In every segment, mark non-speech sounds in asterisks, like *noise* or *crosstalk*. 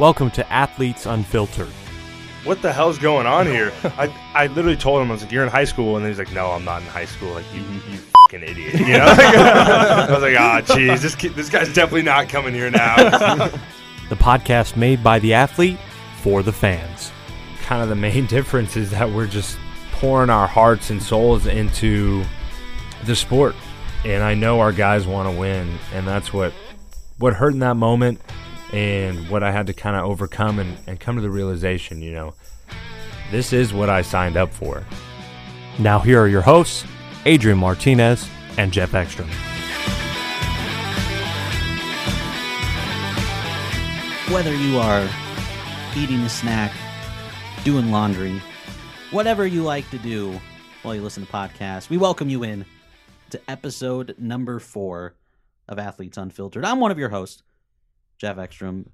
Welcome to Athletes Unfiltered. What the hell's going on here? I, I literally told him I was like, "You're in high school," and then he's like, "No, I'm not in high school." Like you, you fucking idiot. You know? *laughs* I was like, "Ah, oh, jeez, this kid, this guy's definitely not coming here now." *laughs* the podcast made by the athlete for the fans. Kind of the main *laughs* difference is that we're just pouring our hearts and souls into the sport, and I know our guys want to win, and that's what what hurt in that moment and what I had to kind of overcome and, and come to the realization, you know, this is what I signed up for. Now, here are your hosts, Adrian Martinez and Jeff Ekstrom. Whether you are eating a snack, doing laundry, whatever you like to do while you listen to podcasts, we welcome you in to episode number four of Athletes Unfiltered. I'm one of your hosts, Jeff Ekstrom,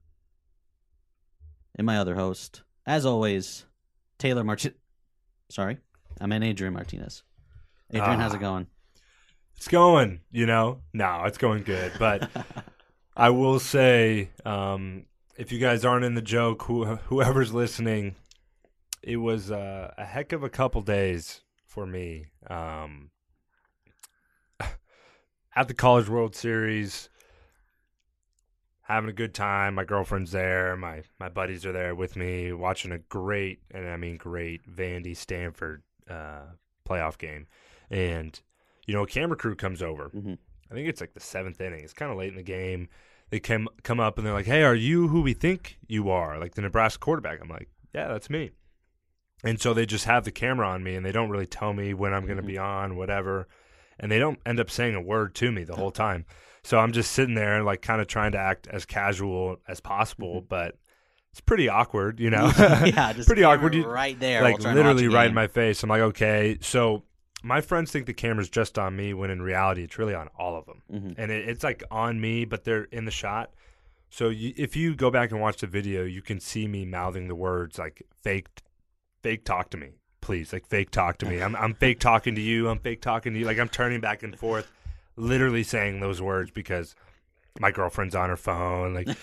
and my other host, as always, Taylor Martin. Sorry, I'm in Adrian Martinez. Adrian, how's it ah. going? It's going, you know. No, it's going good, but *laughs* I will say, um, if you guys aren't in the joke, who, whoever's listening, it was uh, a heck of a couple days for me. Um, *laughs* at the College World Series, having a good time. My girlfriend's there. My my buddies are there with me, watching a great, and I mean great, Vandy Stanford uh, playoff game. And you know, a camera crew comes over. Mm-hmm. I think it's like the seventh inning. It's kind of late in the game. They come come up and they're like, "Hey, are you who we think you are?" Like the Nebraska quarterback. I'm like, "Yeah, that's me." And so they just have the camera on me, and they don't really tell me when I'm going to mm-hmm. be on, whatever. And they don't end up saying a word to me the whole time. So I'm just sitting there, like, kind of trying to act as casual as possible, mm-hmm. but it's pretty awkward, you know. *laughs* yeah, *laughs* just pretty awkward. right there, like literally right in my face. I'm like, okay. So my friends think the camera's just on me, when in reality, it's really on all of them, mm-hmm. and it, it's like on me, but they're in the shot. So you, if you go back and watch the video, you can see me mouthing the words like "fake, fake talk to me, please." Like fake talk to me. *laughs* I'm I'm fake talking to you. I'm fake talking to you. Like I'm turning back and forth literally saying those words because my girlfriend's on her phone like *laughs*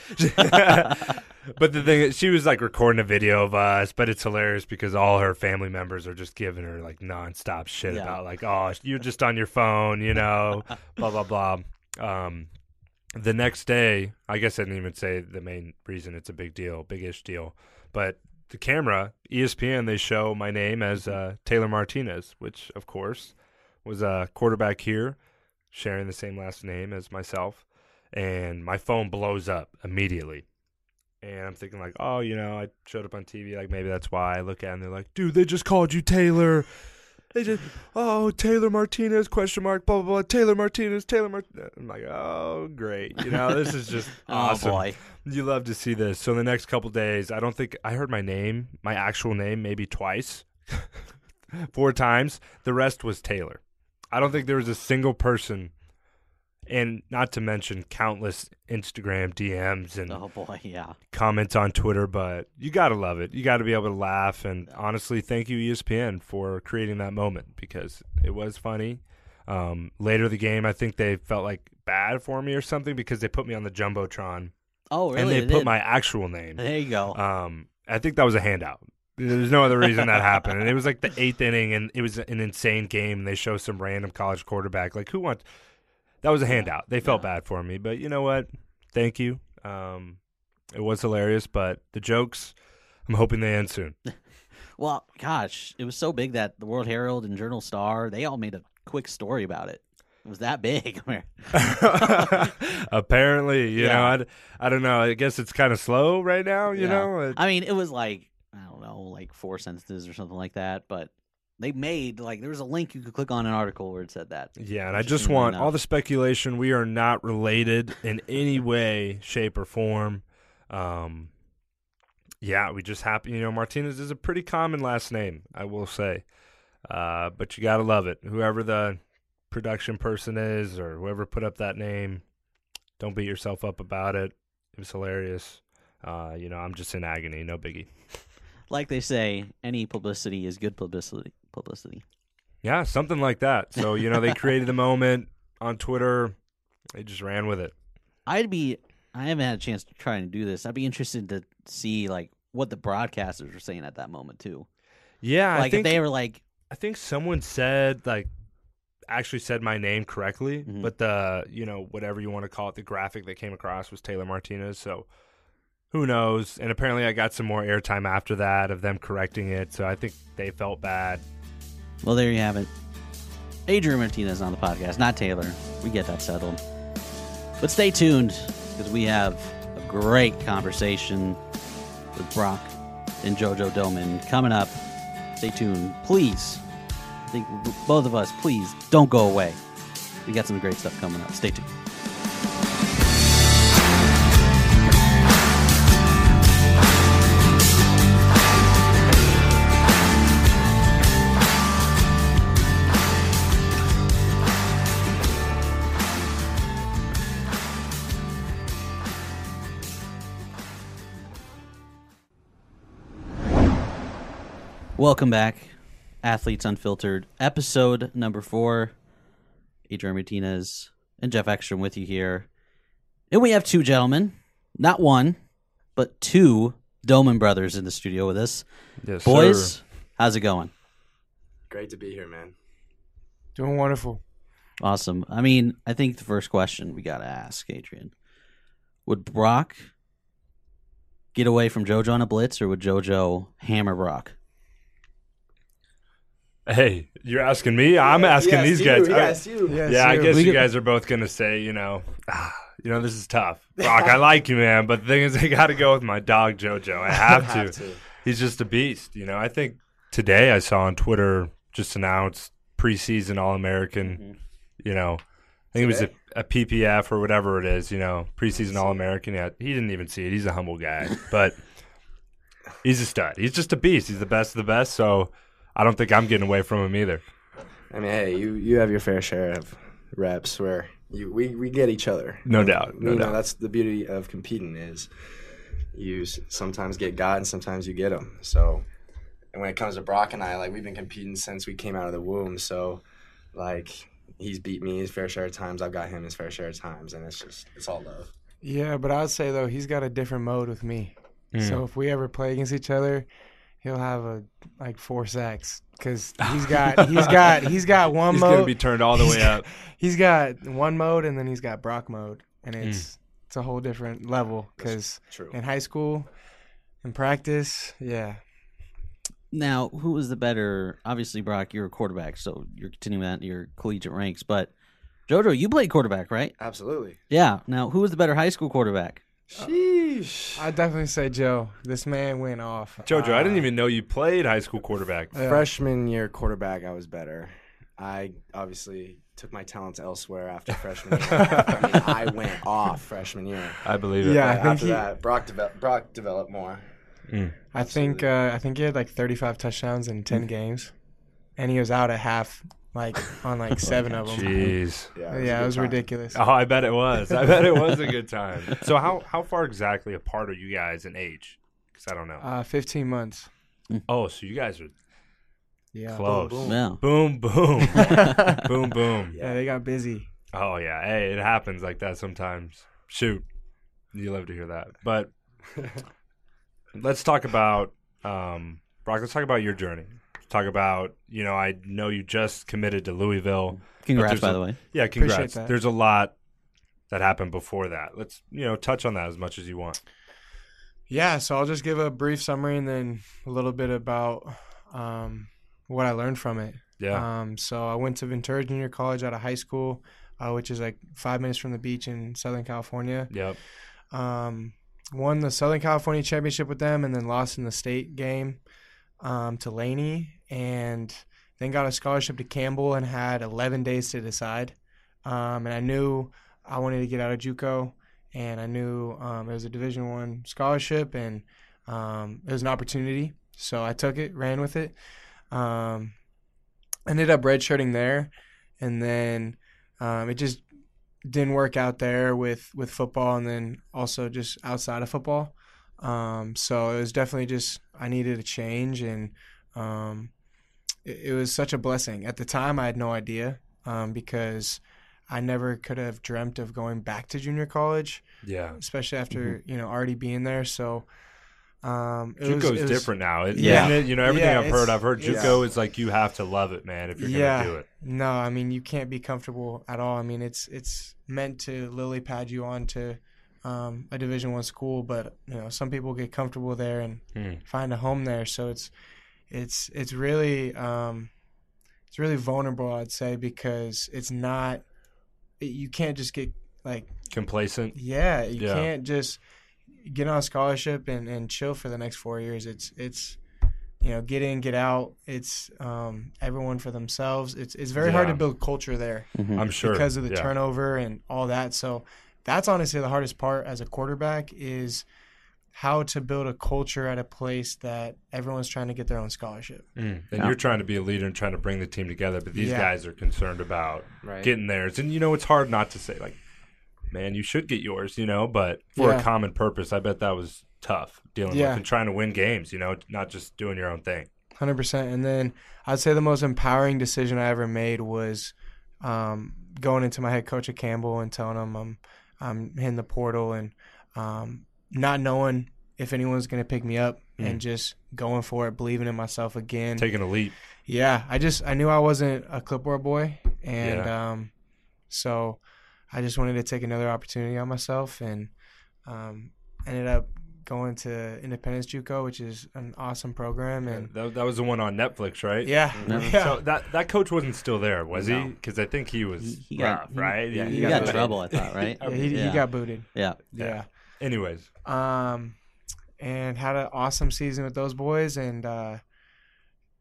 *laughs* but the thing is she was like recording a video of us but it's hilarious because all her family members are just giving her like nonstop shit yeah. about like oh you're just on your phone you know? *laughs* Blah blah blah. Um the next day i guess i didn't even say the main reason it's a big deal big-ish deal but the camera espn they show my name as uh, taylor martinez which of course was a quarterback here sharing the same last name as myself, and my phone blows up immediately. And I'm thinking like, oh, you know, I showed up on TV, like maybe that's why. I look at it and they're like, dude, they just called you Taylor. They just, oh, Taylor Martinez, question mark, blah, blah, blah, Taylor Martinez, Taylor Martinez. I'm like, oh, great. You know, this is just *laughs* oh, awesome. boy. You love to see this. So the next couple days, I don't think, I heard my name, my actual name, maybe twice, *laughs* four times. The rest was Taylor. I don't think there was a single person, and not to mention countless Instagram DMs and oh boy, *laughs* yeah, comments on Twitter. But you got to love it. You got to be able to laugh. And honestly, thank you ESPN for creating that moment because it was funny. Um, later the game, I think they felt like bad for me or something because they put me on the jumbotron. Oh, really? And they, they put did. my actual name. There you go. Um, I think that was a handout. There's no other reason that happened. And it was like the eighth inning, and it was an insane game. And they show some random college quarterback. Like, who wants? That was a handout. They felt yeah. bad for me, but you know what? thank you. Um, it was hilarious, but the jokes, I'm hoping they end soon. *laughs* Well, gosh, it was so big that the World Herald and Journal Star they all made a quick story about it. It was that big. *laughs* *laughs* Apparently, you Yeah. know, I, I don't know. I guess it's kind of slow right now. You Yeah. know, It- I mean, it was like I don't know, like four sentences or something like that. But they made like there was a link you could click on an article where it said that. Yeah, and I just want enough. all the speculation. We are not related in any way, shape, or form. Um, yeah, we just happen. You know, Martinez is a pretty common last name, I will say. Uh, but you gotta love it. Whoever the production person is, or whoever put up that name, don't beat yourself up about it. It was hilarious. Uh, you know, I'm just in agony. No biggie. *laughs* Like they say, any publicity is good publicity. Publicity. Yeah, something like that. So you know, they *laughs* created the moment on Twitter. They just ran with it. I'd be. I haven't had a chance to try and do this. I'd be interested to see like what the broadcasters were saying at that moment too. Yeah, I like think if they were like, I think someone said like actually said my name correctly, Mhm. but the you know whatever you want to call it, the graphic that came across was Taylor Martinez. So who knows? And apparently, I got some more airtime after that of them correcting it. So I think they felt bad. well, there you have it. Adrian Martinez on the podcast, not Taylor. We get that settled. But stay tuned because we have a great conversation with Brock and JoJo Domann coming up. Stay tuned, please. I think both of us, please don't go away. We got some great stuff coming up. Stay tuned. Welcome back, Athletes Unfiltered, episode number four. Adrian Martinez and Jeff Ekstrom with you here. And we have two gentlemen, not one, but two Domann brothers in the studio with us. Yes, Boys, how's it going? Great to be here, man. Doing wonderful. Awesome. I mean, I think the first question we got to ask, Adrian, would Brock get away from JoJo on a blitz or would JoJo hammer Brock? Hey, you're asking me? I'm asking these guys. I- Yes, you. Yes, yeah, I guess We you could- guys are both gonna say, you know, ah, you know, this is tough. *laughs* Brock, I like you, man, but the thing is, *laughs* I got to go with my dog JoJo. I *laughs* have to. Have to. He's just a beast. You know, I think today I saw on Twitter just announced preseason All American. You know, I think it was a, a PPF or whatever it is. You know, preseason All American. Yeah, he didn't even see it. He's a humble guy, but he's a stud. He's just a beast. He's the best of the best. So I don't think I'm getting away from him either. I mean, hey, you you have your fair share of reps where you we, we get each other. No doubt, no you know, doubt. that's the beauty of competing is you sometimes get God and sometimes you get him. So, and when it comes to Brock and I, like we've been competing since we came out of the womb. So, like he's beat me his fair share of times. I've got him his fair share of times, and it's just it's all love. Yeah, but I'd say though he's got a different mode with me. Mm. So if we ever play against each other, he'll have a like four sacks because he's *laughs* got he's got he's got one He's mode. gonna be turned all the way up. *laughs* He's got one mode and then he's got Brock mode, and Mm. it's it's a whole different level because in high school, in practice, yeah, Now, who was the better? Obviously, Brock, you're a quarterback, so you're continuing that in your collegiate ranks. But JoJo, you played quarterback, right? Absolutely. Yeah. Now, who was the better high school quarterback? Sheesh. I definitely say Joe. This man went off. Jojo, I didn't Uh, even know you played high school quarterback. yeah. Freshman year quarterback, I was better. I obviously took my talents elsewhere after freshman year. *laughs* I mean, I went off freshman year. I believe it. Yeah. I think after he- that, Brock, deve- Brock developed more. I think uh, I think he had like 35 touchdowns in 10 games, and he was out at half, like on like seven of them. Jeez. Yeah, Yeah, it was ridiculous. Oh, I bet it was. I bet it was a good time. *laughs* So how how far exactly apart are you guys in age? Because I don't know. Uh, 15 months. oh, so you guys are Yeah. close. boom. Yeah. Boom, boom, *laughs* *laughs* boom, boom. Yeah, they got busy. Oh yeah, hey, it happens like that sometimes. Shoot, you love to hear that. But let's talk about um, Brock. Let's talk about your journey. Let's talk about you know I know you just committed to Louisville. Congrats, by a- the way. Yeah, congrats. There's a lot that happened before that. Let's you know touch on that as much as you want. Yeah, so I'll just give a brief summary and then a little bit about um, what I learned from it. Yeah. Um, so I went to Ventura Junior College out of high school, uh, which is like five minutes from the beach in Southern California. Yep. Um, won the Southern California Championship with them, and then lost in the state game um, to Laney, and then got a scholarship to Campbell and had 11 days to decide. Um, and I knew I wanted to get out of JUCO, and I knew um, it was a Division One scholarship, and um, it was an opportunity. So I took it, ran with it. Um, ended up redshirting there, and then um, it just didn't work out there with with football, and then also just outside of football. Um, so it was definitely just I needed a change, and um, it, it was such a blessing. At the time, I had no idea um, because I never could have dreamt of going back to junior college, Yeah. especially after you know already being there. So. Um, it JUCO was- is different now. It, Yeah. isn't it? You know everything Yeah, I've heard. I've heard JUCO is like you have to love it, man, if you're yeah. gonna do it. No, I mean you can't be comfortable at all. I mean it's it's meant to lily pad you on to um, a Division One school, but you know some people get comfortable there and Hmm. find a home there. So it's it's it's really um, it's really vulnerable, I'd say, because it's not you can't just get like Complacent. yeah you Yeah. can't just get on a scholarship and, and chill for the next four years. It's it's you know get in get out. It's um, everyone for themselves. It's it's very hard to build culture there I'm sure because of the yeah. turnover and all that. So that's honestly the hardest part as a quarterback is how to build a culture at a place that everyone's trying to get their own scholarship. Mm. And Yeah. you're trying to be a leader and trying to bring the team together, but these Yeah. guys are concerned about Right. getting theirs. And you know, it's hard not to say like, man, you should get yours, you know, but for Yeah. a common purpose, I bet that was tough dealing Yeah. with and trying to win games, you know, not just doing your own thing. Hundred percent. And then I'd say the most empowering decision I ever made was um, going into my head coach at Campbell and telling him I'm I'm hitting the portal and um, not knowing if anyone's going to pick me up and just going for it, believing in myself again. Taking a leap. yeah, I just I knew I wasn't a clipboard boy, and um, so I just wanted to take another opportunity on myself, and um, ended up going to Independence JUCO, which is an awesome program, and That, that was the one on Netflix, right? yeah, yeah. So that that coach wasn't still there, was he? Because I think he was He, he got rough, he- right? Yeah, he, He got, got booted. trouble. I thought, right? *laughs* Yeah, he, yeah. he got booted. yeah. Yeah. Anyways, Um, and had an awesome season with those boys, and uh,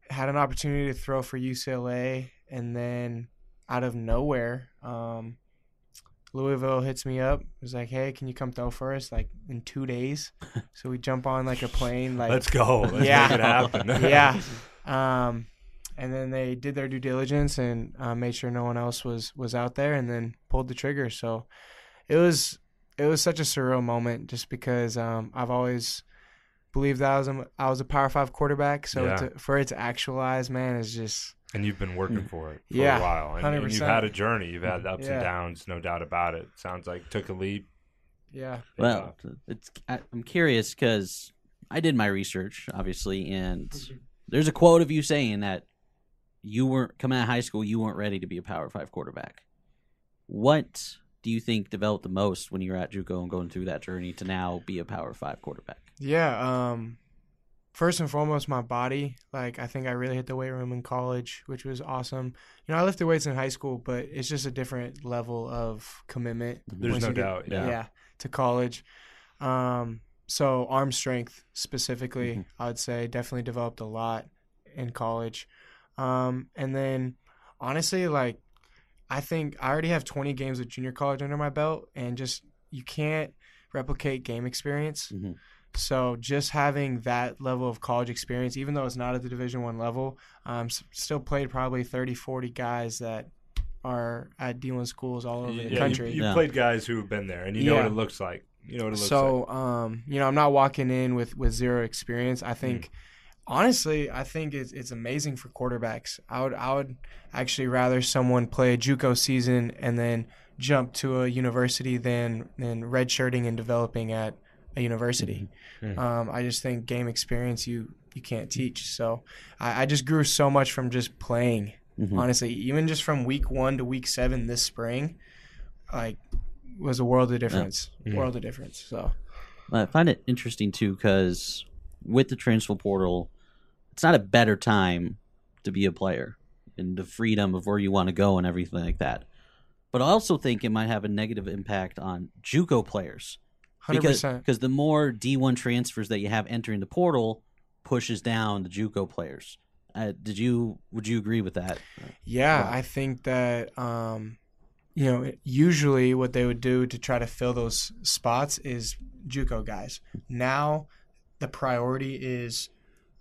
had an opportunity to throw for UCLA, and then out of nowhere, um, Louisville hits me up. Was like, "Hey, can you come throw for us?" Like in two days. *laughs* So we jump on like a plane. Like let's go. Let's Yeah. make it happen. *laughs* *laughs* yeah. Um, and then they did their due diligence and uh, made sure no one else was was out there, and then pulled the trigger. So it was it was such a surreal moment, just because um, I've always believed that I was a, I was a Power Five quarterback. So Yeah. to, for it to actualize, man, is just And you've been working for it for Yeah, a while. And, and you've had a journey. You've had ups and downs, no doubt about it. Sounds like took a leap. yeah, Well, it's I, I'm curious because I did my research, obviously, and there's a quote of you saying that you weren't coming out of high school, you weren't ready to be a Power Five quarterback. What do you think developed the most when you were at JUCO and going through that journey to now be a Power Five quarterback? yeah. Um, first and foremost, my body. Like I think I really hit the weight room in college, which was awesome. You know, I lifted weights in high school, but it's just a different level of commitment. There's no you get- doubt. Yeah. yeah. to college. Um, so arm strength specifically, Mhm. I would say definitely developed a lot in college. Um, and then honestly, like I think I already have 20 games of junior college under my belt, and just you can't replicate game experience. Mhm. So just having that level of college experience, even though it's not at the Division One level, um, still played probably 30, 40 guys that are at D1 schools all over the Yeah, you- country. You've Yeah. played guys who have been there, and you know what it looks like. You know what it looks so like. um you know i'm not walking in with with zero experience i think honestly i think it's, it's amazing for quarterbacks i would i would actually rather someone play a juco season and then jump to a university than than redshirting and developing at a university Mhm. um i just think game experience you you can't teach so i, I just grew so much from just playing Mhm. honestly even just from week one to week seven this spring like was a world of difference. Mhm. World of difference. So I find it interesting too because with the transfer portal, it's not a better time to be a player and the freedom of where you want to go and everything like that. But I also think it might have a negative impact on JUCO players because percent. because the more D1 transfers that you have entering the portal pushes down the JUCO players. Uh, did you would you agree with that? Yeah, I think that um, you know usually what they would do to try to fill those spots is JUCO guys. Now the priority is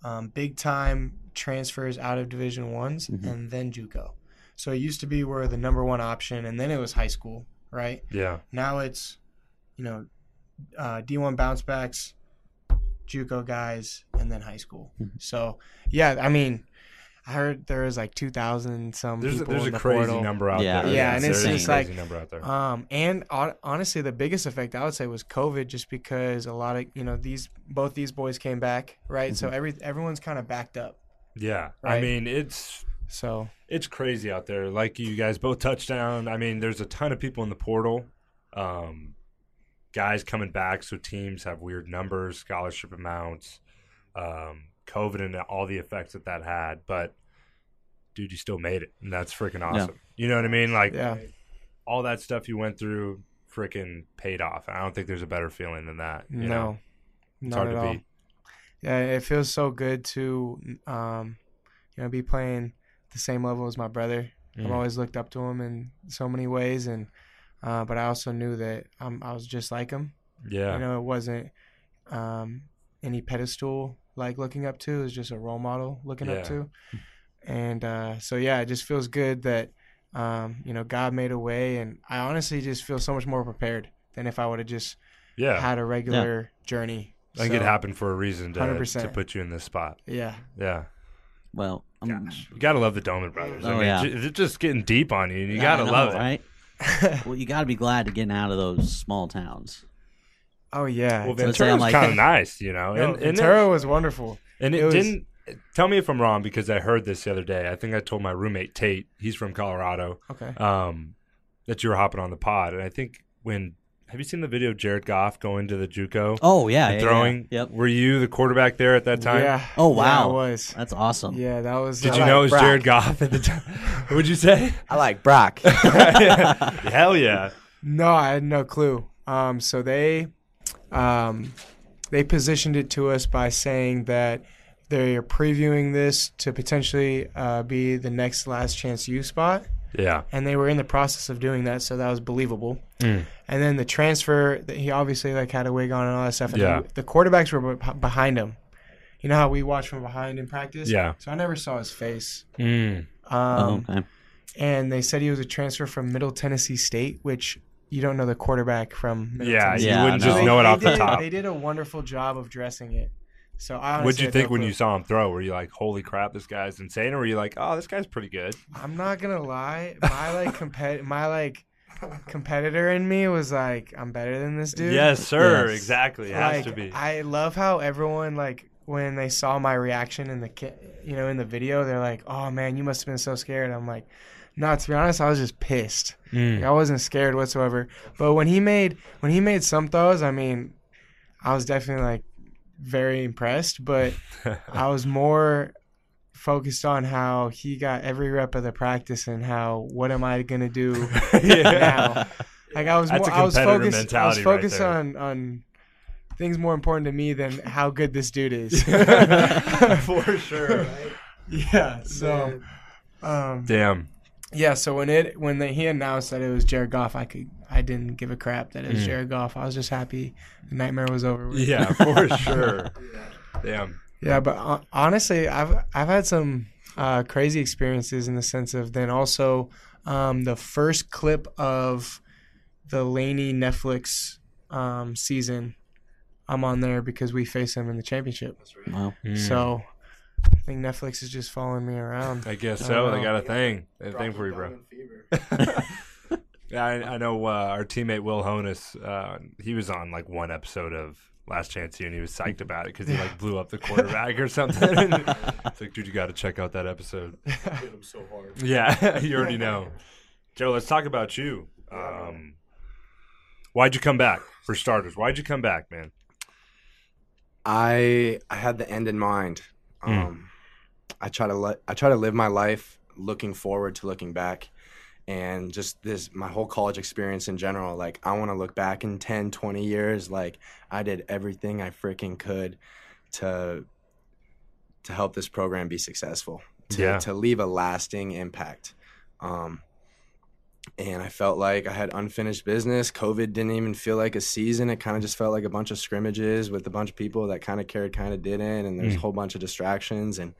um, big time transfers out of Division ones Mhm. and then JUCO. So it used to be where the number one option, and then it was high school, right? Yeah. Now it's you know uh, D1 bounce backs, JUCO guys, and then high school. Mhm. So yeah, I mean, I heard there was like two thousand some There's a, there's in a the crazy portal. number out Yeah. there. Yeah, yeah and it's There's a just like- crazy number out there. Um, and hon- honestly, the biggest effect I would say was COVID, just because a lot of you know these both these boys came back, right? So every everyone's kind of backed up. yeah. I mean, it's So it's crazy out there. Like you guys both touched down. I mean, there's a ton of people in the portal. Um, guys coming back, so teams have weird numbers, scholarship amounts, um, COVID, and all the effects that that had. But dude, you still made it, and that's freaking awesome. You know what I mean? Like yeah, all that stuff you went through, freaking paid off. I don't think there's a better feeling than that. You no, know? it's not hard at to all. beat. Yeah, it feels so good to um, you know, be playing the same level as my brother. I've Mm. always looked up to him in so many ways, and uh, but I also knew that um, I was just like him. Yeah, You know, it wasn't um, any pedestal like looking up to. It was just a role model looking Yeah. up to. And uh, so, yeah, it just feels good that, um, you know, God made a way. And I honestly just feel so much more prepared than if I would have just yeah. had a regular journey. I think So, it happened for a reason to, 100%. to put you in this spot. Yeah. Yeah. Well, I'm, You gotta love the Domann brothers. I Oh, mean, yeah. ju- it's just getting deep on you. You gotta know, love it. right? Well, you got to be glad to getting out of those small towns. Oh, yeah. Well, So it's saying, Ventura's like- kind of nice, you know. No, And, and Ventura it, was wonderful. and it, it was- didn't. Tell me if I'm wrong because I heard this the other day. I think I told my roommate Tate. He's from Colorado. Okay. Um, that you were hopping on the pod, and I think when have you seen the video of Jared Goff going to the JUCO Oh yeah, and yeah, throwing? yeah. Yep. Were you the quarterback there at that time? Yeah. Oh Yeah, wow, I was. That's awesome. Yeah, that was. Did uh, you like know it was Brock. Jared Goff at the time? *laughs* What'd you say? I like Brock. *laughs* *laughs* Hell yeah. No, I had no clue. Um, so they, um, they positioned it to us by saying that they are previewing this to potentially uh, be the next last chance U spot, Yeah. and they were in the process of doing that, so that was believable. Mm. And then the transfer that he obviously like had a wig on and all that stuff. And Yeah. he- the quarterbacks were be- behind him. You know how we watch from behind in practice. Yeah. So I never saw his face. Mm. Um, oh, okay. and they said he was a transfer from Middle Tennessee State, which you don't know the quarterback from. Middle Yeah, Tennessee. you Yeah, wouldn't no. just know it they off the did- top. They did a wonderful job of dressing it. So I What'd you think when clue. you saw him throw? Were you like, "Holy crap, this guy's insane," or were you like, "Oh, this guy's pretty good"? I'm not gonna lie, my like compet, my like competitor in me was like, I'm better than this dude. Yes, sir. Yes. Exactly. It has like, to be. I love how everyone like when they saw my reaction in the ki- you know in the video, they're like, "Oh man, you must have been so scared." I'm like, "No, to be honest, I was just pissed. Mm. Like, I wasn't scared whatsoever." But when he made when he made some throws, I mean, I was definitely like very impressed. But *laughs* I was more focused on how he got every rep of the practice and how what am I gonna do *laughs* now? Like I was That's more, a I was competitor focused. I was mentality right focused on on things more important to me than how good this dude is. *laughs* *laughs* For sure. yeah. So, um, Damn. yeah. So when it when they, he announced that it was Jared Goff, I could I didn't give a crap that it was Mm. Jared Goff. I was just happy the nightmare was over. With. Yeah, for sure. Damn. Yeah, but uh, honestly, I've I've had some uh, crazy experiences in the sense of then also um, the first clip of the Laney Netflix um, season. I'm on there because we face them in the championship. Wow. Mm. So I think Netflix is just following me around. I guess I so. don't They got a thing. They have a thing for you, bro. *laughs* *laughs* Yeah, I, I know uh, our teammate Will Honas. Uh, he was on like one episode of Last Chance U and he was psyched about it because he like blew up the *laughs* quarterback or something. *laughs* it's like, dude, you got to check out that episode. *laughs* Hit him so hard. Yeah, you already know. Joe, let's talk about you. Um, Why'd you come back? For starters, why'd you come back, man? I I had the end in mind. Mm. Um, I try to let I try to live my life looking forward to looking back, and just this my whole college experience in general. Like I want to look back in 10, 20 years. Like I did everything I freaking could to to help this program be successful. To Yeah. to leave a lasting impact. Um, and I felt like I had unfinished business. COVID didn't even feel like a season. It kind of just felt like a bunch of scrimmages with a bunch of people that kind of cared, kind of didn't. And there's Mm. a whole bunch of distractions. And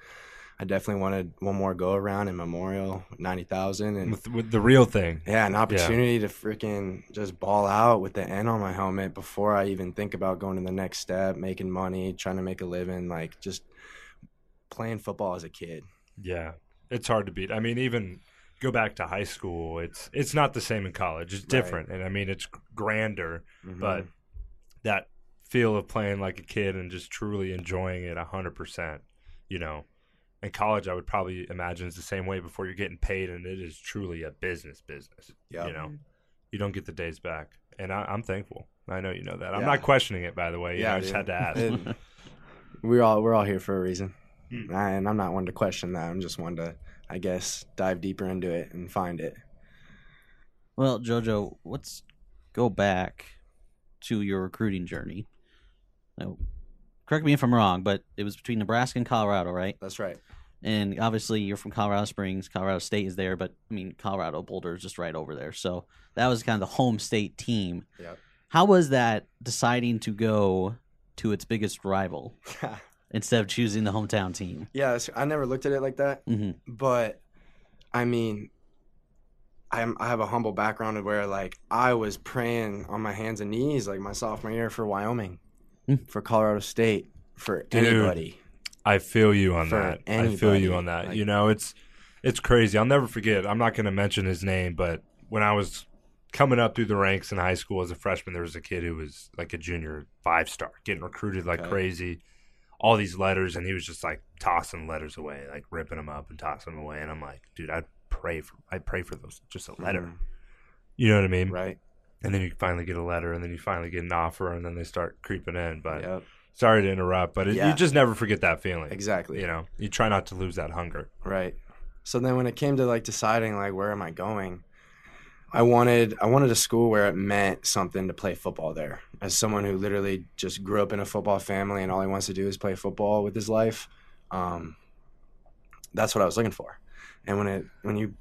I definitely wanted one more go around in Memorial, 90,000. And With, with the real thing. yeah, an opportunity to freaking just ball out with the N on my helmet before I even think about going to the next step, making money, trying to make a living, like just playing football as a kid. Yeah, it's hard to beat. I mean, even go back to high school. It's it's not the same in college. It's Right. different, and I mean, it's grander, but Mhm. that feel of playing like a kid and just truly enjoying it hundred percent. You know, in college, I would probably imagine it's the same way before you're getting paid, and it is truly a business business. Yep. You know, you don't get the days back, and I, I'm thankful. I know you know that. I'm Yeah. not questioning it, by the way. You know, I just had to *laughs* ask. It- *laughs* we're all we're all here for a reason, Mm. and I'm not one to question that. I'm just one to, I guess, dive deeper into it and find it. Well, Jojo, let's go back to your recruiting journey. Now, correct me if I'm wrong, but it was between Nebraska and Colorado, right? That's right. And obviously, you're from Colorado Springs. Colorado State is there, but I mean, Colorado Boulder is just right over there. So that was kind of the home state team. Yep. How was that deciding to go to its biggest rival *laughs* instead of choosing the hometown team? yeah, I never looked at it like that. hmm but I mean, I'm I have a humble background of where like I was praying on my hands and knees like my sophomore year for Wyoming, Hmm. for Colorado State, for Dude. anybody. I feel you on For that. I feel you on that. like- you know, it's it's crazy. I'll never forget. I'm not going to mention his name, but when I was coming up through the ranks in high school as a freshman, there was a kid who was like a junior five star, getting recruited like Okay. crazy. All these letters, and he was just like tossing letters away, like ripping them up and tossing them away. And I'm like, dude, I'd pray for, I'd pray for those, just a letter. Mhm. You know what I mean? Right. And then you finally get a letter, and then you finally get an offer, and then they start creeping in. But Yep. sorry to interrupt, but it, Yeah. you just never forget that feeling. Exactly. You know, you try not to lose that hunger. Right. So then when it came to like deciding like where am I going, I wanted I wanted a school where it meant something to play football there. As someone who literally just grew up in a football family and all he wants to do is play football with his life, um, that's what I was looking for. And when it when you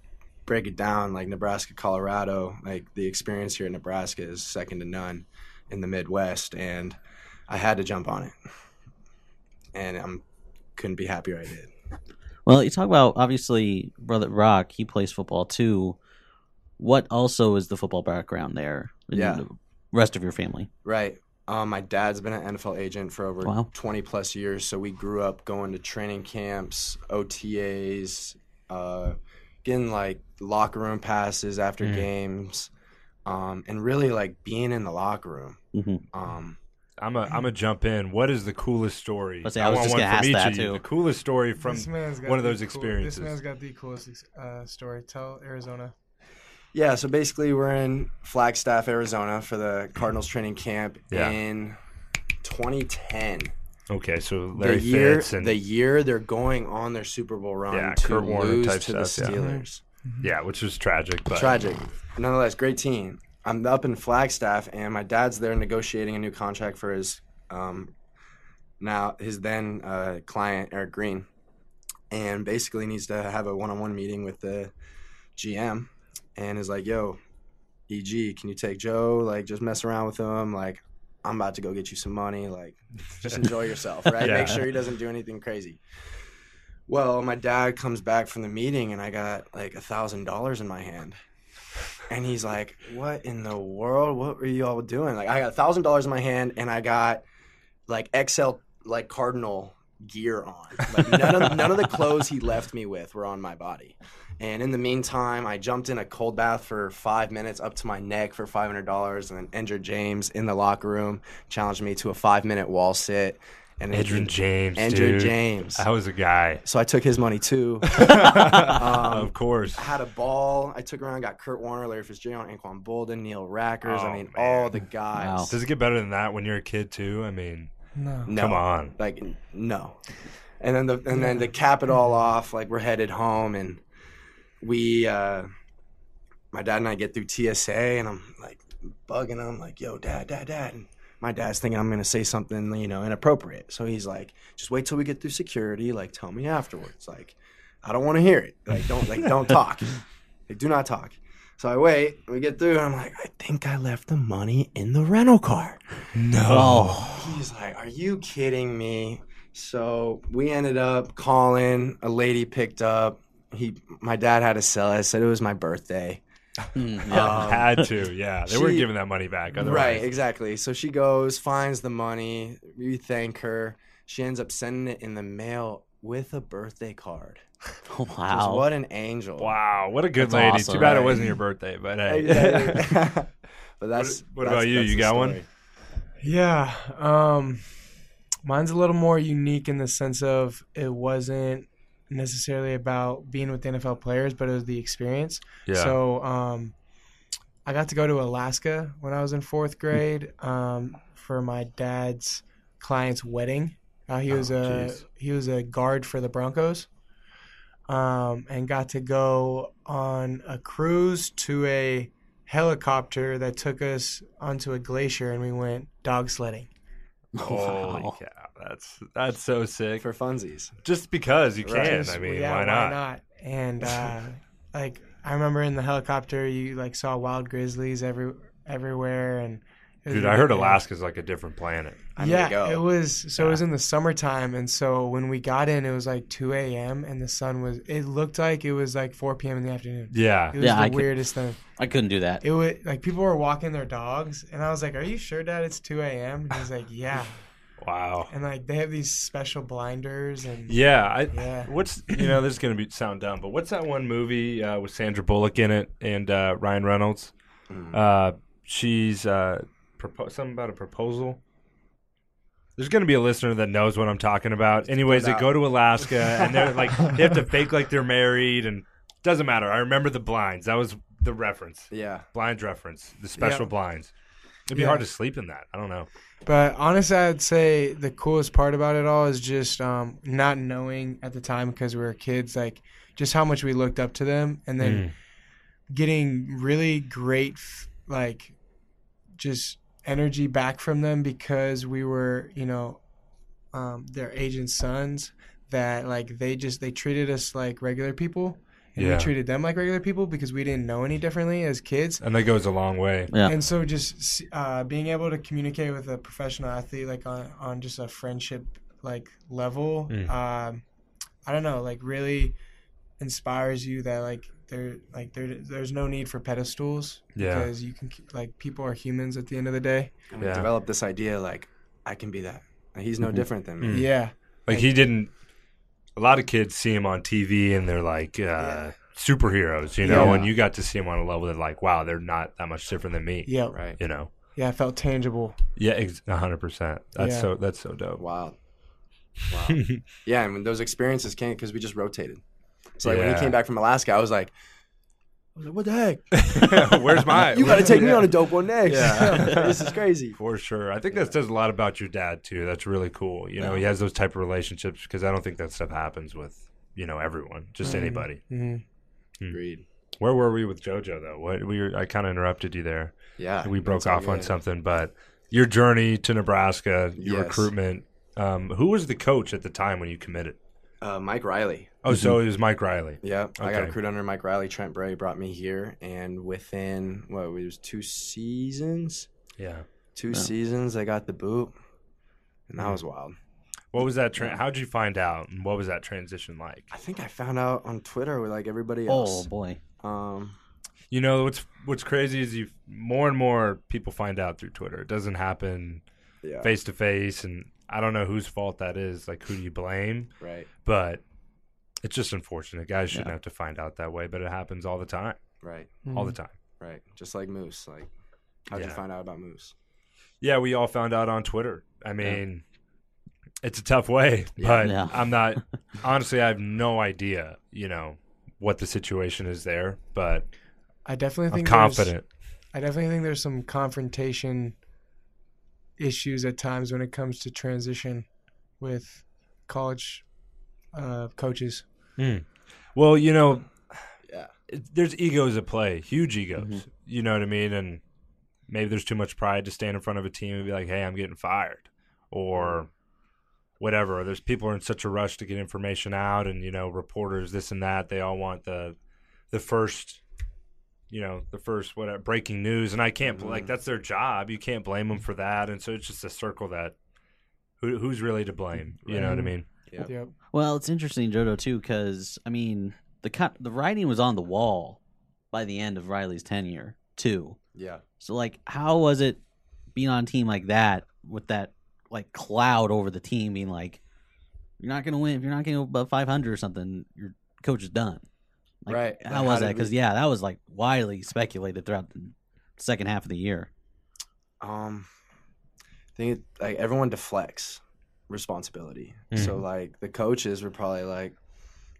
break it down like Nebraska, Colorado, like the experience here in Nebraska is second to none in the Midwest, and I had to jump on it. And I'm couldn't be happier I did. Well, you talk about obviously brother Brock. He plays football too. What also is the football background there? Yeah. the rest of your family. Right. Um, my dad's been an NFL agent for over Wow. 20 plus years. So we grew up going to training camps, OTAs, uh, getting like locker room passes after Mm. games, um, and really like being in the locker room. hmm Um, I'm a I'm a jump in. What is the coolest story? Let's say, I was want just one gonna from ask each that, of you. too. The coolest story from This man's got one of those cool- experiences. This man's got the coolest uh, story. Tell Arizona. yeah. So basically, we're in Flagstaff, Arizona for the Cardinals training camp Yeah. in 2010. Okay, so Larry the year, Fitz and the year they're going on their Super Bowl run Yeah, to Kurt Warner lose type to the stuff, yeah. Steelers. yeah, which was tragic, but Tragic. Nonetheless, great team. I'm up in Flagstaff, and my dad's there negotiating a new contract for his um, now his then uh, client Eric Green, and basically needs to have a one-on-one meeting with the GM, and is like, "Yo, EG, can you take Joe? Like, just mess around with him. Like, I'm about to go get you some money. Like, *laughs* just enjoy yourself, right? Yeah. Make sure he doesn't do anything crazy." Well, my dad comes back from the meeting, and I got like a thousand dollars in my hand. And he's like, "What in the world? What were you all doing?" Like, I got a thousand dollars in my hand, and I got like XL like Cardinal gear on. Like none of none of the clothes he left me with were on my body. And in the meantime, I jumped in a cold bath for five minutes up to my neck for five hundred dollars, and then Edgerrin James in the locker room challenged me to a five minute wall sit. And then Adrian he- James. Andrew dude. James. I was a guy. So I took his money too. *laughs* Um, of course. I had a ball. I took around, got Kurt Warner, Larry Fitzgerald, Anquan Boldin, Neil Rackers. Oh, I mean, man. all the guys. Wow. Does it get better than that when you're a kid too? I mean, No. No. come on. Like no. And then the and then to cap it all off, like we're headed home and we uh my dad and I get through TSA and I'm like bugging him like, yo, dad, dad, dad. And my dad's thinking I'm gonna say something, you know, inappropriate. So he's like, just wait till we get through security, like tell me afterwards. Like, I don't wanna hear it. Like don't like don't talk. *laughs* Like do not talk. So I wait, we get through, and I'm like, I think I left the money in the rental car. Oh, He's like, Are you kidding me? So we ended up calling. A lady picked up. He, my dad had to sell it. I said it was my birthday. Mm, yeah. Um, Had to, yeah. They weren't giving that money back. Otherwise. Right, exactly. So she goes, finds the money. We thank her. She ends up sending it in the mail with a birthday card. Oh, *laughs* Just wow. what an angel. Wow, what a good That's lady. awesome. Too bad it wasn't your birthday, but hey. *laughs* *laughs* But that's what that's- about you? You the got one? Yeah. Um mine's a little more unique in the sense of it wasn't necessarily about being with NFL players, but it was the experience. yeah. So um I got to go to Alaska when I was in fourth grade um, for my dad's client's wedding. Uh, he was Oh, a jeez. he was a guard for the Broncos, um, and got to go on a cruise to a helicopter that took us onto a glacier, and we went dog sledding. Holy Wow. cow, that's that's so sick. For funsies. Just because you can, Right. Just- I mean, yeah, why not? And uh, *laughs* like I remember in the helicopter, you like saw wild grizzlies every everywhere, and it was Dude, I heard ridiculous. Alaska's like a different planet. I'm yeah, gonna go. it was. So it was in the summertime, and so when we got in, it was like 2 a.m. and the sun was. It looked like it was like 4 p.m. in the afternoon. Yeah. It was Yeah, the I could- weirdest thing. I couldn't do that. It was like people were walking their dogs, and I was like, "Are you sure, Dad? It's 2 a.m." And he's like, "Yeah." *laughs* Wow. And like they have these special blinders, and Yeah, I, Yeah. what's *clears throat* you know this is gonna be sound dumb, but what's that one movie uh, with Sandra Bullock in it and uh, Ryan Reynolds? Uh, she's uh, propo- something about a proposal. There's gonna be a listener that knows what I'm talking about. Anyways, they go to Alaska *laughs* and they're like they have to fake like they're married and doesn't matter. I remember the blinds. That was the reference. Yeah. Blinds reference. The special Yeah. blinds. It'd be Yeah. hard to sleep in that. I don't know. But honestly, I'd say the coolest part about it all is just um, not knowing at the time because we were kids, like just how much we looked up to them, and then Mm. getting really great, f- like just energy back from them because we were, you know, um, their agents' sons. That like they just they treated us like regular people, and Yeah. we treated them like regular people because we didn't know any differently as kids. And that goes a long way. Yeah. And so just uh, being able to communicate with a professional athlete like on, on just a friendship like level, Mm. um, I don't know, like really inspires you that like there like there there's no need for pedestals Yeah. because you can like people are humans at the end of the day. And we developed this idea like, I can be that. Like, he's no different than me. Mm. Yeah. Like he didn't. A lot of kids see him on TV and they're like uh, superheroes, you know. Yeah. And you got to see him on a level that, like, wow, they're not that much different than me. Yeah. Right. You know. Yeah, I felt tangible. Yeah, ex- a hundred percent. That's Yeah. so. That's so dope. Wild. *laughs* Wow. yeah, and when those experiences came, because we just rotated. So like when he came back from Alaska, I was like, I was like, what the heck? *laughs* Where's my? *laughs* You got to take me on a dope one next. Yeah. *laughs* this is crazy. For sure. I think that says a lot about your dad too. That's really cool. You know, he has those type of relationships because I don't think that stuff happens with you know everyone, just anybody. hmm Agreed. Where were we with JoJo though? What we were, I kind of interrupted you there. Yeah. we broke off on something, but your journey to Nebraska, your Yes. recruitment. Um, who was the coach at the time when you committed? Uh, Mike Riley. Oh, so it was Mike Riley. Yeah, I got Okay. recruited under Mike Riley. Trent Bray brought me here, and within what it was two seasons, Yeah. two seasons, I got the boot, and that was wild. What was that? Tra- how'd you find out? And what was that transition like? I think I found out on Twitter with like everybody else. Oh boy. Um, You know what's what's crazy is you more and more people find out through Twitter. It doesn't happen face to face, and I don't know whose fault that is. Like, who do you blame? right, But it's just unfortunate. Guys shouldn't Yeah. have to find out that way, but it happens all the time. right, All the time. right. Just like Moose. Like, how'd you find out about Moose? Yeah, we all found out on Twitter. I mean, it's a tough way, but Yeah. I'm not. *laughs* Honestly, I have no idea. You know what the situation is there, but I definitely I'm think there's- confident. I definitely think there's some confrontation issues at times when it comes to transition with college uh, coaches. Hmm. Well, you know, Yeah. it- there's egos at play, huge egos. Mhm. You know what I mean? And maybe there's too much pride to stand in front of a team and be like, "Hey, I'm getting fired," or mm-hmm. whatever. There's people are in such a rush to get information out, and you know, reporters, this and that. They all want the the first, you know, the first what uh, breaking news, and I can't bl- like mm-hmm. that's their job. You can't blame them for that, and so it's just a circle that. Who, who's really to blame? You know what I mean? Yep. Yep. Well, it's interesting, JoJo, too, because I mean, the cut, the writing was on the wall by the end of Riley's tenure, too. Yeah. So, like, how was it being on a team like that with that like cloud over the team, being like, "You're not gonna win if you're not gonna go above 500 or something. Your coach is done." Like, Right. How Like, was how that? Because we- yeah, that was like widely speculated throughout the second half of the year. Um, I think it, like everyone deflects responsibility. So Mhm. like the coaches were probably like,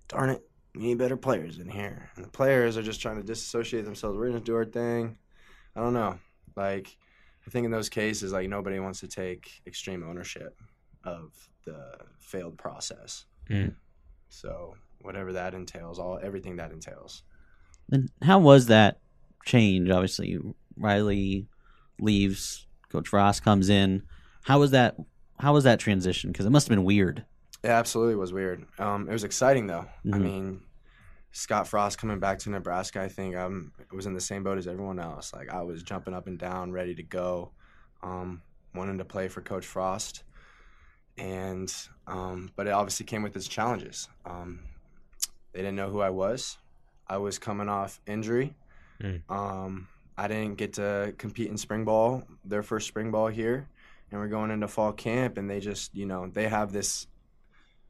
"Darn it, we need better players in here," and the players are just trying to disassociate themselves. We're gonna do our thing. I don't know. Like, I think in those cases, like nobody wants to take extreme ownership of the failed process. Mm. So whatever that entails, all everything that entails. And how was that change? Obviously, Riley leaves, Coach Frost comes in. How was that? How was that transition? Because it must have been weird. It absolutely was weird. Um, it was exciting though. I Mhm. mean, Scott Frost coming back to Nebraska, I think I'm was in the same boat as everyone else. Like I was jumping up and down, ready to go, um, wanting to play for Coach Frost, and um, but it obviously came with its challenges. Um, they didn't know who I was. I was coming off injury. Mm. Um, I didn't get to compete in spring ball, their first spring ball here, and we're going into fall camp, and they just, you know, they have this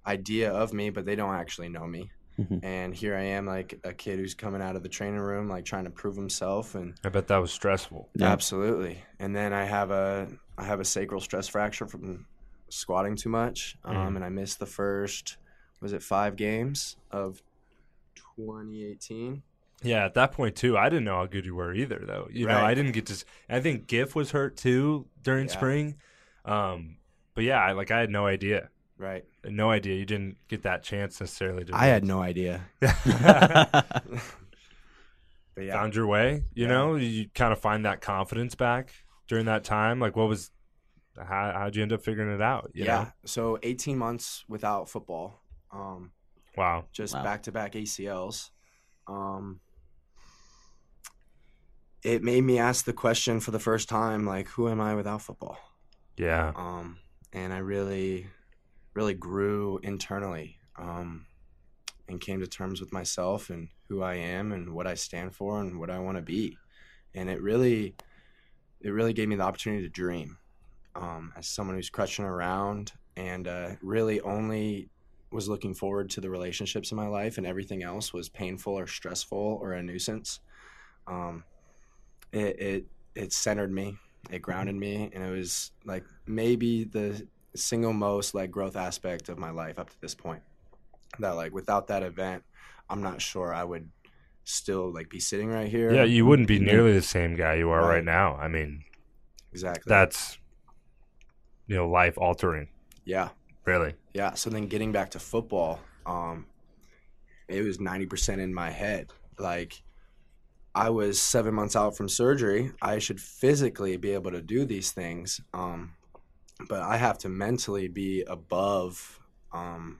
idea of me, but they don't actually know me. Mhm. And here I am, like a kid who's coming out of the training room, like trying to prove himself, and I bet that was stressful. Yeah. absolutely. And then I have a, I have a sacral stress fracture from squatting too much, um, Mm. and I missed the first, was it five games of 2018? Yeah, at that point too, I didn't know how good you were either, though. You know, I didn't get to. I think GIF was hurt too during Yeah. spring, um, but yeah, I, like I had no idea, Right. no idea. You didn't get that chance necessarily. To I had no idea. *laughs* *laughs* But yeah. found your way. You Yeah. know, you kind of find that confidence back during that time. Like, what was? How how'd you end up figuring it out? You yeah. know? So 18 months without football. Um, Wow. just back to back ACLs. Um, it made me ask the question for the first time, like, who am I without football? Yeah. Um, and I really, really grew internally um, and came to terms with myself and who I am and what I stand for and what I want to be. And it really, it really gave me the opportunity to dream um, as someone who's crutching around and uh, really only was looking forward to the relationships in my life and everything else was painful or stressful or a nuisance. Um, it, it, it centered me it grounded me and it was like maybe the single most like growth aspect of my life up to this point that like without that event i'm not sure i would still like be sitting right here Yeah, you wouldn't be nearly the same guy you are right, Right. now. I mean, exactly that's you know life altering. yeah Really. yeah so then getting back to football um it was 90% in my head like i was seven months out from surgery i should physically be able to do these things um but i have to mentally be above um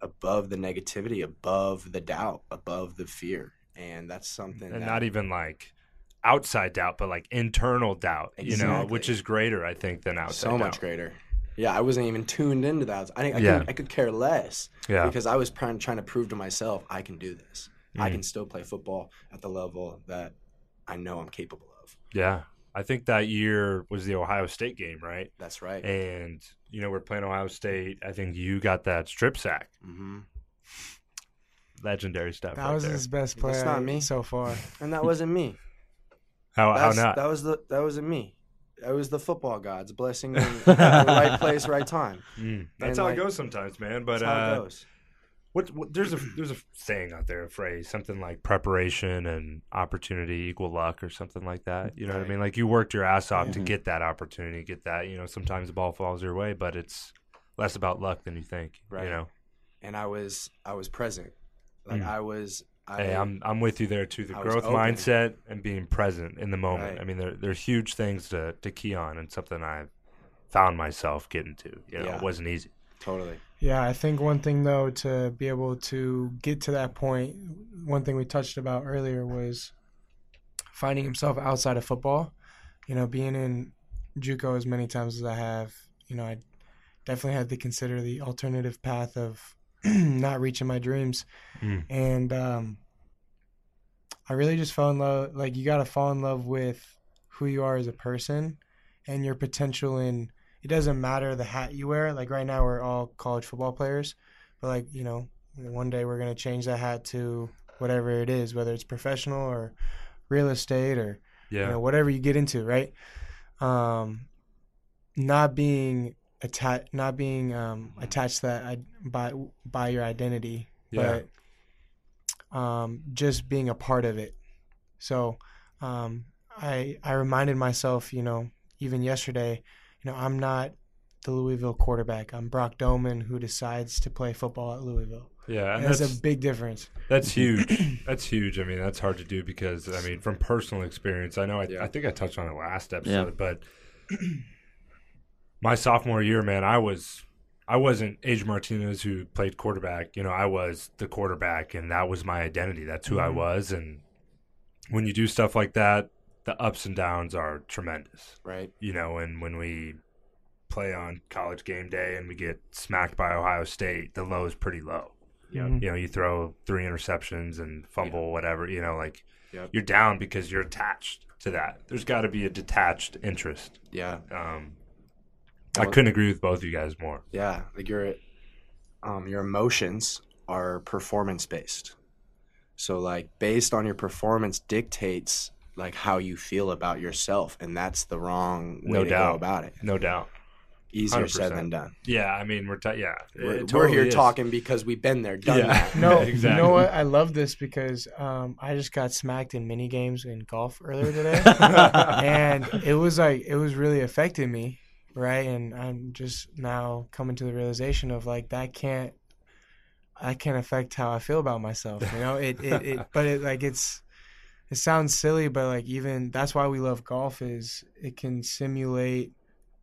above the negativity above the doubt above the fear and that's something and that, not even like outside doubt, but like internal doubt. You know, which is greater, I think, than outside. so much doubt. greater yeah i wasn't even tuned into that i, I, Yeah. could, I could care less Yeah. because I was trying, trying to prove to myself I can do this. I Mm. can still play football at the level that I know I'm capable of. Yeah. I think that year was the Ohio State game, right? That's right. And you know, we're playing Ohio State. I think you got that strip sack. hmm Legendary stuff. That right was there. his best play That's not me. so far. And that wasn't me. *laughs* How how not? That was the that wasn't me. it was the football gods blessing me *laughs* at the right place, right time. Mm. That's And, how like, it goes sometimes, man. But That's how uh, it goes. What, what there's a *clears throat* there's a saying out there, a phrase, something like preparation and opportunity equal luck or something like that. You know what I mean? Like you worked your ass off to Mhm. get that opportunity, get that. You know, sometimes the ball falls your way, but it's less about luck than you think. Right. You know. And I was I was present. Like Mm. I was. I, Hey, I'm I'm with you there too. The I growth mindset and being present in the moment. Right. I mean, there there's huge things to to key on, and something I found myself getting to. You know, Yeah. it wasn't easy. Totally. Yeah, I think one thing though to be able to get to that point, one thing we touched about earlier was finding himself outside of football. You know, being in JUCO as many times as I have, you know, I definitely had to consider the alternative path of *clears throat* not reaching my dreams, Mm. and um, I really just fell in love. Like you got to fall in love with who you are as a person and your potential in it doesn't matter the hat you wear. Like right now, we're all college football players, but like you know, one day we're gonna change that hat to whatever it is, whether it's professional or real estate or Yeah. you know whatever you get into, right? Um, not being attached, not being um, attached to that i- by by your identity, Yeah. but um, just being a part of it. So um, I I reminded myself, you know, even yesterday, you know, I'm not the Louisville quarterback. I'm Brock Domann who decides to play football at Louisville. yeah, and And that's that's a big difference. That's huge. *clears throat* that's huge. I mean, that's hard to do because I mean, from personal experience, I know. I, Yeah. I think I touched on it last episode, Yeah. but my sophomore year, man, I was. I wasn't Age Martinez who played quarterback. You know, I was the quarterback, and that was my identity. That's who I Mhm. was. And when you do stuff like that, the ups and downs are tremendous. Right. You know, and when we play on college game day and we get smacked by Ohio State, the low is pretty low Mhm. you know, you throw three interceptions and fumble, whatever, you know, like Yep. you're down because you're attached to that. There's got to be a detached interest. Yeah. Um, I couldn't agree with both of you guys more. Yeah. Like your um your emotions are performance based. So like based on your performance dictates like how you feel about yourself, and that's the wrong way No to doubt. go about it. No doubt. Easier said 100%. than done. Yeah, I mean, we're t- yeah, We're, totally we're here is. talking because we've been there, done Yeah. that. *laughs* No, Exactly. you know what? I love this because um, I just got smacked in mini games in golf earlier today, *laughs* and it was like it was really affecting me, right? And I'm just now coming to the realization of like that can't, I can't affect how I feel about myself. You know, it it, it but it like it's. It sounds silly, but like even that's why we love golf is it can simulate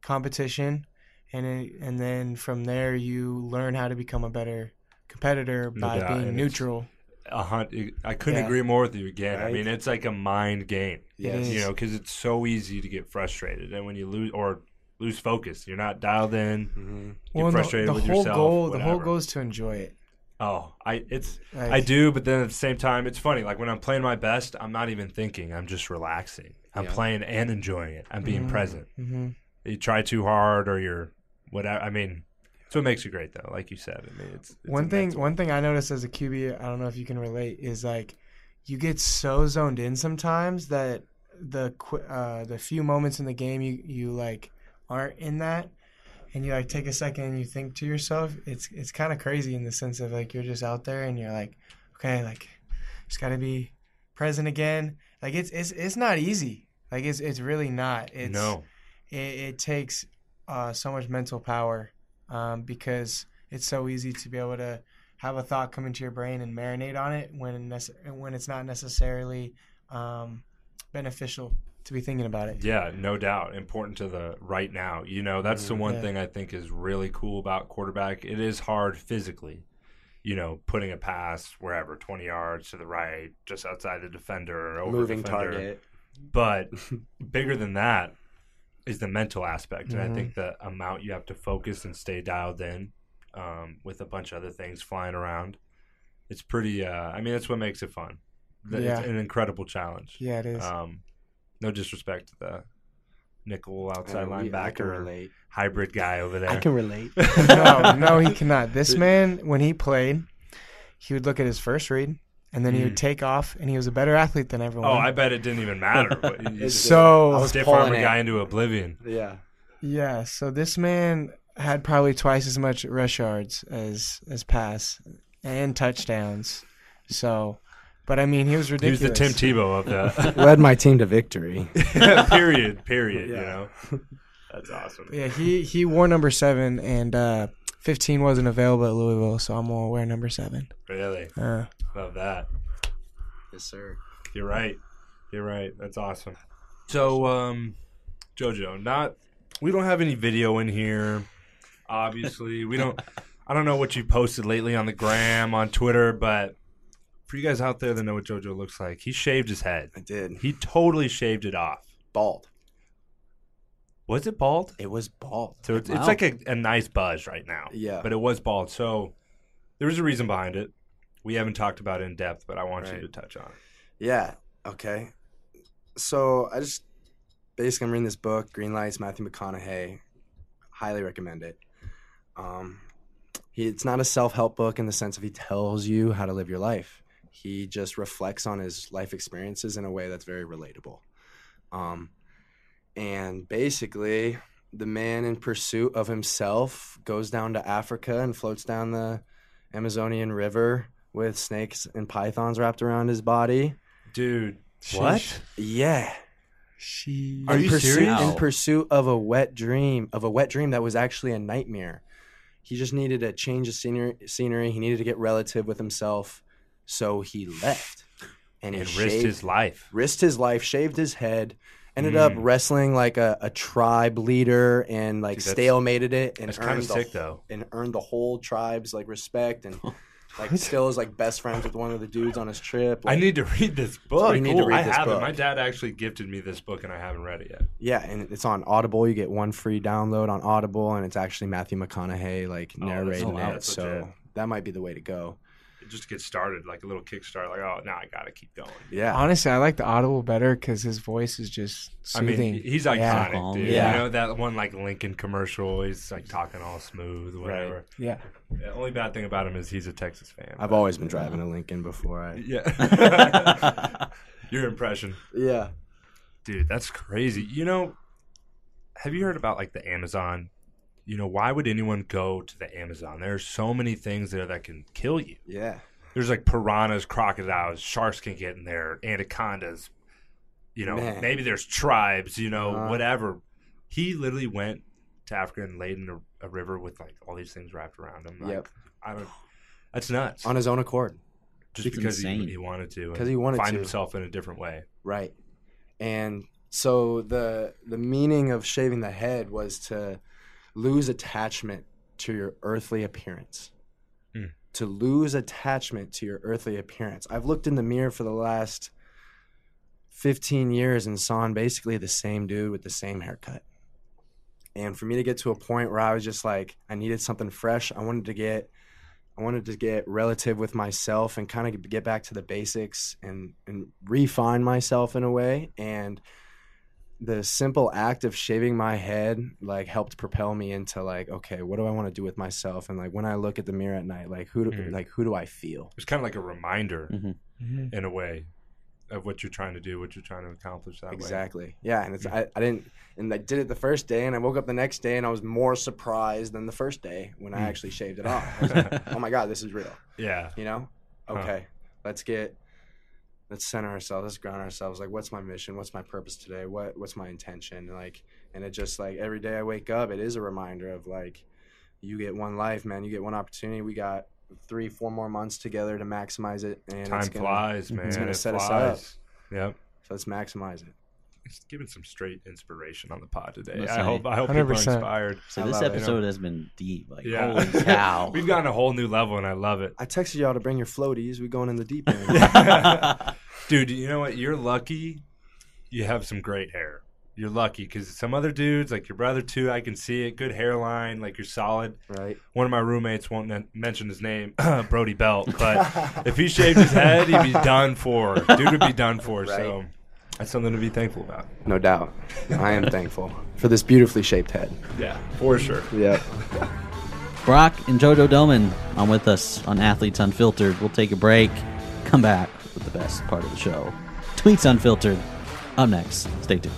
competition, and it, and then from there you learn how to become a better competitor by doubt, being neutral. A hun- I couldn't Yeah. agree more with you again. I mean, it's like a mind game. Yes. You know, because it's so easy to get frustrated, and when you lose or lose focus, you're not dialed in. hmm Get no, frustrated the with whole yourself. goal, the whole goal is to enjoy it. Oh, I it's Like, I do, but then at the same time, it's funny. Like when I'm playing my best, I'm not even thinking. I'm just relaxing. I'm Yeah. playing and enjoying it. I'm being Mhm. present. hmm You try too hard, or you're whatever. I mean, it's what makes you great, though. Like you said, I mean, it's, it's One thing, one thing I noticed as a QB, I don't know if you can relate, is like you get so zoned in sometimes that the uh, the few moments in the game you you like aren't in that, and you like take a second and you think to yourself, it's it's kind of crazy in the sense of like you're just out there and you're like, okay, like just got to be present again. Like it's it's it's not easy. Like it's it's really not. It's no, it, it takes uh, so much mental power um, because it's so easy to be able to have a thought come into your brain and marinate on it when nece- when it's not necessarily um, beneficial to be thinking about it. yeah, no doubt. Important to the right now. You know, that's the one Yeah. thing I think is really cool about quarterback. It is hard physically. You know, putting a pass wherever, twenty yards to the right, just outside the defender, or over Moving defender. target. But *laughs* bigger than that is the mental aspect, and I think the amount you have to focus and stay dialed in um, with a bunch of other things flying around. It's pretty. Uh, I mean, that's what makes it fun. Th- Yeah. It's an incredible challenge. Yeah, it is. Um, no disrespect to the nickel outside we- I can linebacker hybrid guy over there. I can relate. *laughs* no, no, he cannot. This *laughs* man, when he played, he would look at his first read and then he would hmm. take off, and he was a better athlete than everyone. Oh, I bet it didn't even matter. But *laughs* so I was stiff pulling arm a it. guy into oblivion. Yeah. yeah, so this man had probably twice as much rush yards as as pass and touchdowns. So, but I mean, he was ridiculous. He was the Tim Tebow of that. *laughs* Led my team to victory. *laughs* period. Period. You know, *laughs* that's awesome. Yeah, he he wore number seven, and uh, fifteen wasn't available at Louisville, so I'm gonna wear number seven. Really Uh, love that. yes, sir. You're right. You're right. That's awesome. So, um, JoJo, not we don't have any video in here. Obviously, we don't. I don't know what you posted lately on the gram, on Twitter, but for you guys out there that know what JoJo looks like, he shaved his head. I did. He totally shaved it off. Bald. Was it bald? It was bald. So it's, Wow. it's like a, a nice buzz right now. Yeah. But it was bald. So there was a reason behind it. We haven't talked about it in depth, but I want you Right. to touch on it. Yeah. Okay. So I just basically I'm reading this book, Green Lights, Matthew McConaughey. Highly recommend it. Um, he it's not a self help book in the sense of he tells you how to live your life. He just reflects on his life experiences in a way that's very relatable. Um, and basically, the man in pursuit of himself goes down to Africa and floats down the Amazonian River with snakes and pythons wrapped around his body. Dude, What? Yeah. she. Are in you pursuit, serious? In pursuit of a wet dream, of a wet dream that was actually a nightmare. He just needed a change of scenery. scenery. He needed to get relative with himself, so he left and, he and risked shaved- his life. risked his life, shaved his head, ended up Mm. wrestling like a, a tribe leader and like Dude, stalemated it and That's kind earned of the, sick, though. and earned the whole tribe's like respect and *laughs* like still is like best friends with one of the dudes on his trip. I need to read this book. to Cool. read I this haven't. book. My dad actually gifted me this book, and I haven't read it yet. Yeah, and it's on Audible. You get one free download on Audible, and it's actually Matthew McConaughey like Oh, that's- narrating oh, wow, it. So legit. that might be the way to go. Just to get started, like a little kickstart. Like, oh, now I gotta keep going. Yeah, Honestly, I like the Audible better because his voice is just soothing. I mean, he's Yeah. iconic, dude. Yeah. You know that one like Lincoln commercial? He's like talking all smooth, whatever. Yeah. The only bad thing about him is he's a Texas fan. I've always been driving a Lincoln before. I yeah. *laughs* Your impression, yeah. dude. That's crazy. You know, have you heard about like the Amazon? You know, why would anyone go to the Amazon? There's so many things there that can kill you. Yeah. There's like piranhas, crocodiles, sharks can get in there, anacondas. You know, Man. maybe there's tribes. You know, Uh-huh. whatever. He literally went to Africa and laid in a, a river with like all these things wrapped around him. Like, Yep. I don't. That's nuts. On his own accord. Just It's because he, he wanted to. Because he wanted find to. Find himself in a different way. Right. And so the the meaning of shaving the head was to lose attachment to your earthly appearance. Hmm. To lose attachment to your earthly appearance. I've looked in the mirror for the last 15 years and saw basically the same dude with the same haircut. And for me to get to a point where I was just like I needed something fresh, I wanted to get I wanted to get relative with myself and kind of get back to the basics and and refine myself in a way and the simple act of shaving my head like helped propel me into like okay what do I want to do with myself and like when I look at the mirror at night like who do, Mhm. like who do I feel It's kind of like a reminder Mhm. Mhm. in a way of what you're trying to do, what you're trying to accomplish that way. exactly yeah and it's I, I didn't and I did it the first day and I woke up the next day and I was more surprised than the first day when I Mm. actually shaved it off I was like, *laughs* oh my god this is real Yeah. you know Huh. okay let's get let's center ourselves let's ground ourselves like what's my mission? What's my purpose today? What what's my intention? Like and it just like every day i wake up it is a reminder of like you get one life man. You get one opportunity. We got three four more months together to maximize it and Time it's gonna, flies, man. gonna it set us flies. Yep. so let's maximize it It's giving some straight inspiration on the pod today. Let's I hope I hope people are 100%. inspired. So this love it. episode has been deep. Like Yeah. holy *laughs* cow. We've gotten a whole new level, and I love it. i texted y'all to bring your floaties we going in the deep end *laughs* Dude, you know what? You're lucky. You have some great hair. You're lucky because some other dudes, like your brother too, I can see it. Good hairline, like you're solid. right One of my roommates won't men- mention his name, *clears throat* Brody Belt, but if he shaved his head, he'd be done for. Dude would be done for. *laughs* So that's something to be thankful about. no doubt i am thankful for this beautifully shaped head Yeah, for sure. yep Brock and Jojo Domann on with us on Athletes Unfiltered. We'll take a break. come back with the best part of the show. Tweets Unfiltered. Up next. Stay tuned.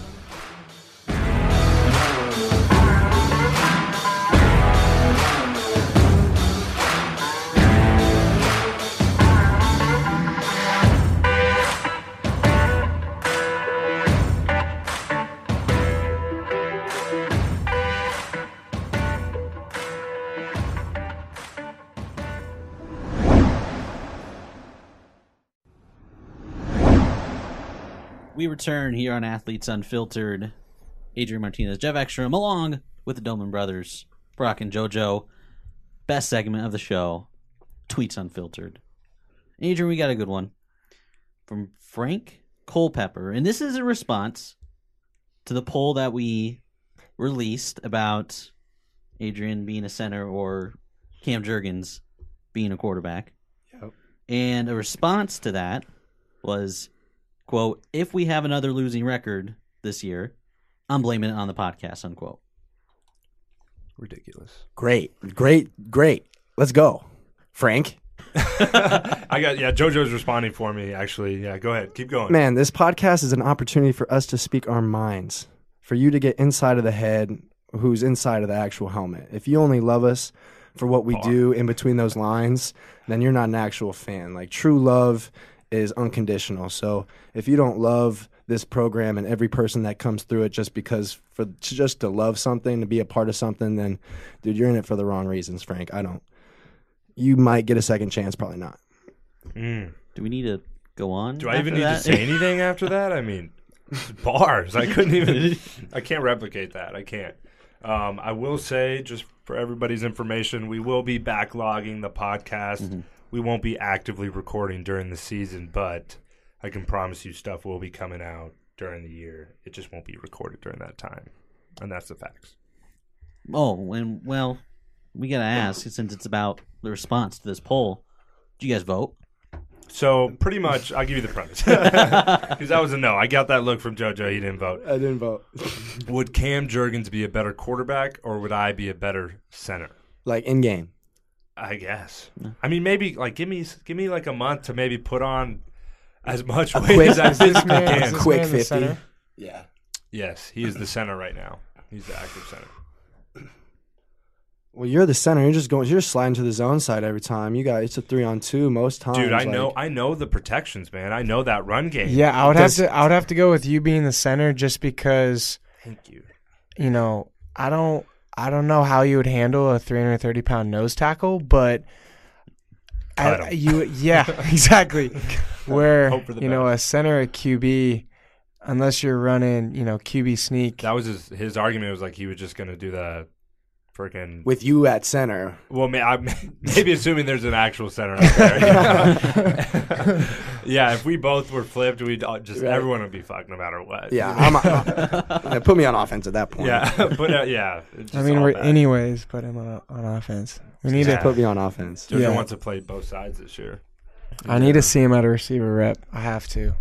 Return here on Athletes Unfiltered. Adrian Martinez, Jeff Ekstrom, along with the Domann brothers, Brock and JoJo. Best segment of the show, Tweets Unfiltered. Adrian, we got a good one from Frank Culpepper. And this is a response to the poll that we released about Adrian being a center or Cam Jurgens being a quarterback. Yep. And a response to that was, quote, if we have another losing record this year, I'm blaming it on the podcast, unquote. Ridiculous. Great, great, great. Let's go, Frank. *laughs* I got yeah. JoJo's responding for me. Actually, yeah. Go ahead. Keep going. Man, this podcast is an opportunity for us to speak our minds, for you to get inside of the head who's inside of the actual helmet. If you only love us for what we do in between those lines, then you're not an actual fan. Like true love is unconditional. So if you don't love this program and every person that comes through it just because for just to love something, to be a part of something, then dude, you're in it for the wrong reasons, Frank. I don't. You might get a second chance, probably not. Mm. Do we need to go on? Do I even need that? to say *laughs* anything after that? I mean, bars. I couldn't even. I can't replicate that. I can't. Um, I will say, just for everybody's information, we will be backlogging the podcast. Mm-hmm. We won't be actively recording during the season, but I can promise you stuff will be coming out during the year. It just won't be recorded during that time, and that's the facts. Oh, and well, we gotta ask since it's about the response to this poll. Did you guys vote? So pretty much, I'll give you the premise *laughs* *laughs* because that was a no. I got that look from JoJo. He didn't vote. I didn't vote. Would Cam Jurgens be a better quarterback, or would I be a better center? like in game. I guess. I mean, maybe like give me give me like a month to maybe put on as much A weight quick- as I *laughs* physically man, can. Quick man 50. Yeah. Yes, he is the center right now. He's the active center. Well, you're the center. You're just going. You're just sliding to the zone side every time. You got it's a three on two most times. Dude, I like- know I know the protections, man. I know that run game. Yeah, I would have to. I would have to go with you being the center, just because Thank you. you know I don't. I don't know how you would handle a 330 pound nose tackle, but I- you, yeah, *laughs* exactly. Where Hope for the you know best. a center at QB, unless you're running, you know QB sneak. That was his his argument was like he was just gonna do the freaking with you at center. Well, may, I, *laughs* maybe assuming there's an actual center out there. *laughs* yeah, if we both were flipped, we'd all just Right. everyone would be fucked no matter what. Yeah, *laughs* I'm, yeah, put me on offense at that point. yeah, but uh, yeah. I mean, we're, bad. anyways, put him on, on offense. We need Yeah. to. put me on offense. Jojo Yeah. wants to play both sides this year. I need to see him at a receiver rep. I have to.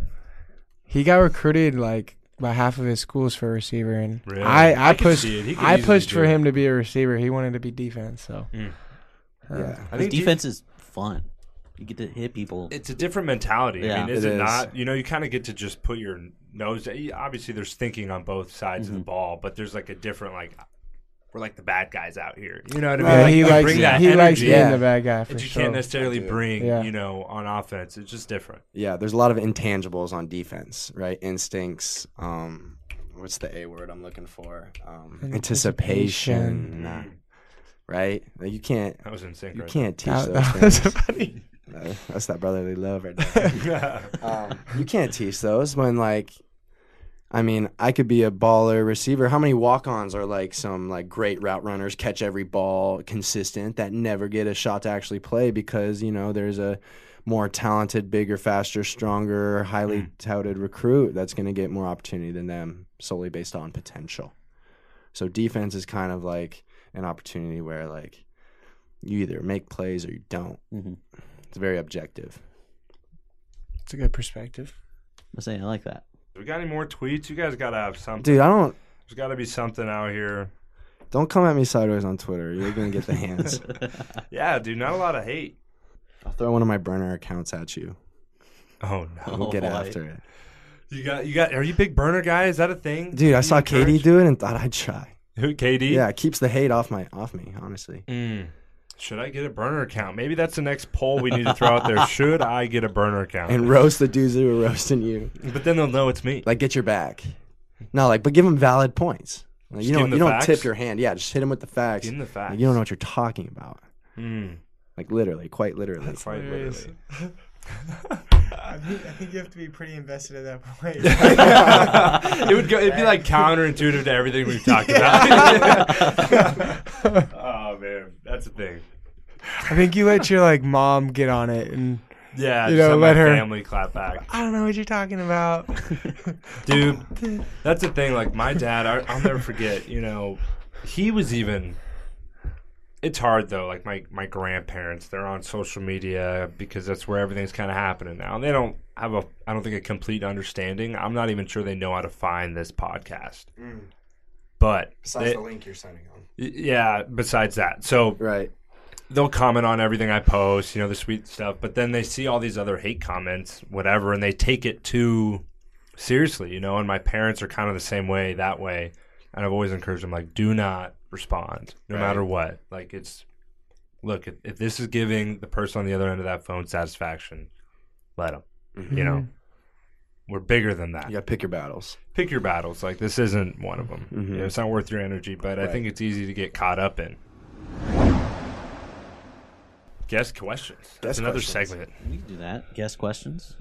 He got recruited like by half of his schools for a receiver, and Really? I I, I pushed see it. I pushed for it. him to be a receiver. He wanted to be defense, so Mm. uh, Yeah. I think defense is fun. You get to hit people. It's a different mentality. Yeah. I mean, is It it, is. not? You know, you kind of get to just put your nose. Obviously, there's thinking on both sides Mm-hmm. of the ball, but there's like a different like we're like the bad guys out here. You know what I mean? Uh, Like, he you likes that he likes being Yeah. the bad guy for that you sure. can't necessarily bring. Yeah. You know, on offense, it's just different. Yeah, there's a lot of intangibles on defense, right? Instincts. Um, what's the A word I'm looking for? Um, anticipation. Anticipation. Right? Like you can't. That was in sync. You right can't teach That, those that was things. *laughs* funny. That's that brotherly love right there. there. *laughs* um, you can't teach those when like I mean, I could be a baller receiver. How many walk-ons are like some like great route runners, catch every ball, consistent that never get a shot to actually play because, you know, there's a more talented, bigger, faster, stronger, highly touted recruit that's going to get more opportunity than them solely based on potential. So defense is kind of like an opportunity where like you either make plays or you don't. Mhm. It's very objective. It's a good perspective. I say I like that. We got any more tweets? You guys got to have something. Dude, I don't There's got to be something out here. Don't come at me sideways on Twitter. You're gonna get the hands. *laughs* Yeah, dude, not a lot of hate. I'll throw one of my burner accounts at you. Oh no. We'll get boy. after it. You got you got. Are you a big burner guy? Is that a thing? Dude, I You saw KD encourage- do it and thought I'd try. Who KD? Yeah, it keeps the hate off my off me, honestly. Mm. Should I get a burner account? Maybe that's the next poll we need to throw out there. *laughs* Should I get a burner account? And roast the dudes who are roasting you. but then they'll know it's me. Like get your back. No, like but give them valid points. Like, Just you give don't 'em you the don't facts? tip your hand. Yeah, just hit them with the facts. Give 'em the Like, facts. you don't know what you're talking about. Mm. Like literally, quite literally. Quite hilarious. literally. *laughs* I think, I think you have to be pretty invested at that point. *laughs* it would go. It'd be like counterintuitive to everything we've talked about. Man, that's the thing. I think you let your like mom get on it, and Yeah, You just know, let my her- family clap back, I don't know what you're talking about. *laughs* dude. That's the thing. Like my dad, I, I'll never forget. You know, he was even. It's hard though. Like my my grandparents, they're on social media because that's where everything's kind of happening now. And they don't have a, I don't think a complete understanding. I'm not even sure they know how to find this podcast. Mm. But besides they- the link you're sending on. Y- Yeah, besides that. So Right. they'll comment on everything I post, you know, the sweet stuff, but then they see all these other hate comments, whatever, and they take it too seriously, you know, and my parents are kind of the same way that way. And I've always encouraged them like do not respond no Right. matter what. Like it's look, if, if this is giving the person on the other end of that phone satisfaction, let them. You mm-hmm. know. We're bigger than that You gotta pick your battles. Pick your battles. Like this isn't one of them. Mhm. You know, it's not worth your energy, but I think it's easy to get caught up in. Guess questions. That's another questions. segment. We can do that. Guess questions.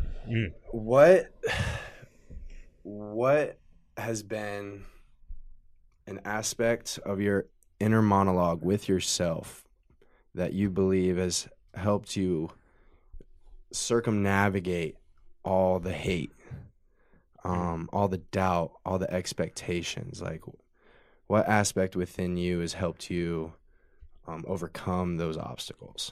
What what has been an aspect of your inner monologue with yourself that you believe has helped you circumnavigate all the hate, um, all the doubt, all the expectations? Like, what aspect within you has helped you um, overcome those obstacles?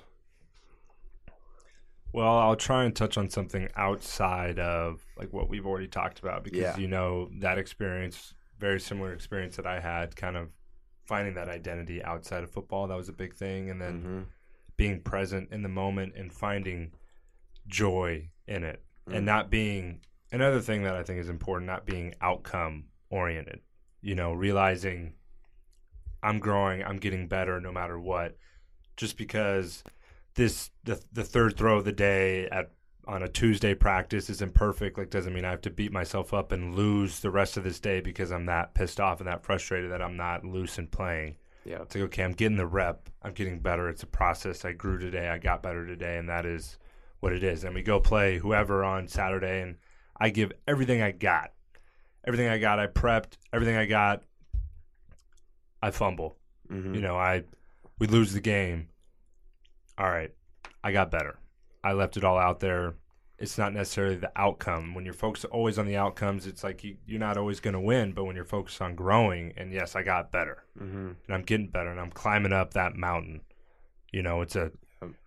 Well, I'll try and touch on something outside of like what we've already talked about because Yeah. you know that experience, very similar experience that I had, kind of finding that identity outside of football. That was a big thing, and then Mhm. being present in the moment and finding joy in it and not being another thing that I think is important, not being outcome oriented. You know, realizing I'm growing, I'm getting better no matter what. Just because this the the third throw of the day at on a Tuesday practice isn't perfect, like doesn't mean I have to beat myself up and lose the rest of this day because I'm that pissed off and that frustrated that I'm not loose and playing. Yeah. It's like, okay, I'm getting the rep. I'm getting better. It's a process. I grew today. I got better today. And that is what it is. And we go play whoever on Saturday, and I give everything I got. Everything I got, I prepped. Everything I got, I fumble. Mhm. You know, I we lose the game. All right, I got better. I left it all out there. It's not necessarily the outcome. When you're focused always on the outcomes, it's like you, you're not always going to win. But when you're focused on growing, and yes, I got better Mhm. and I'm getting better and I'm climbing up that mountain. You know, it's a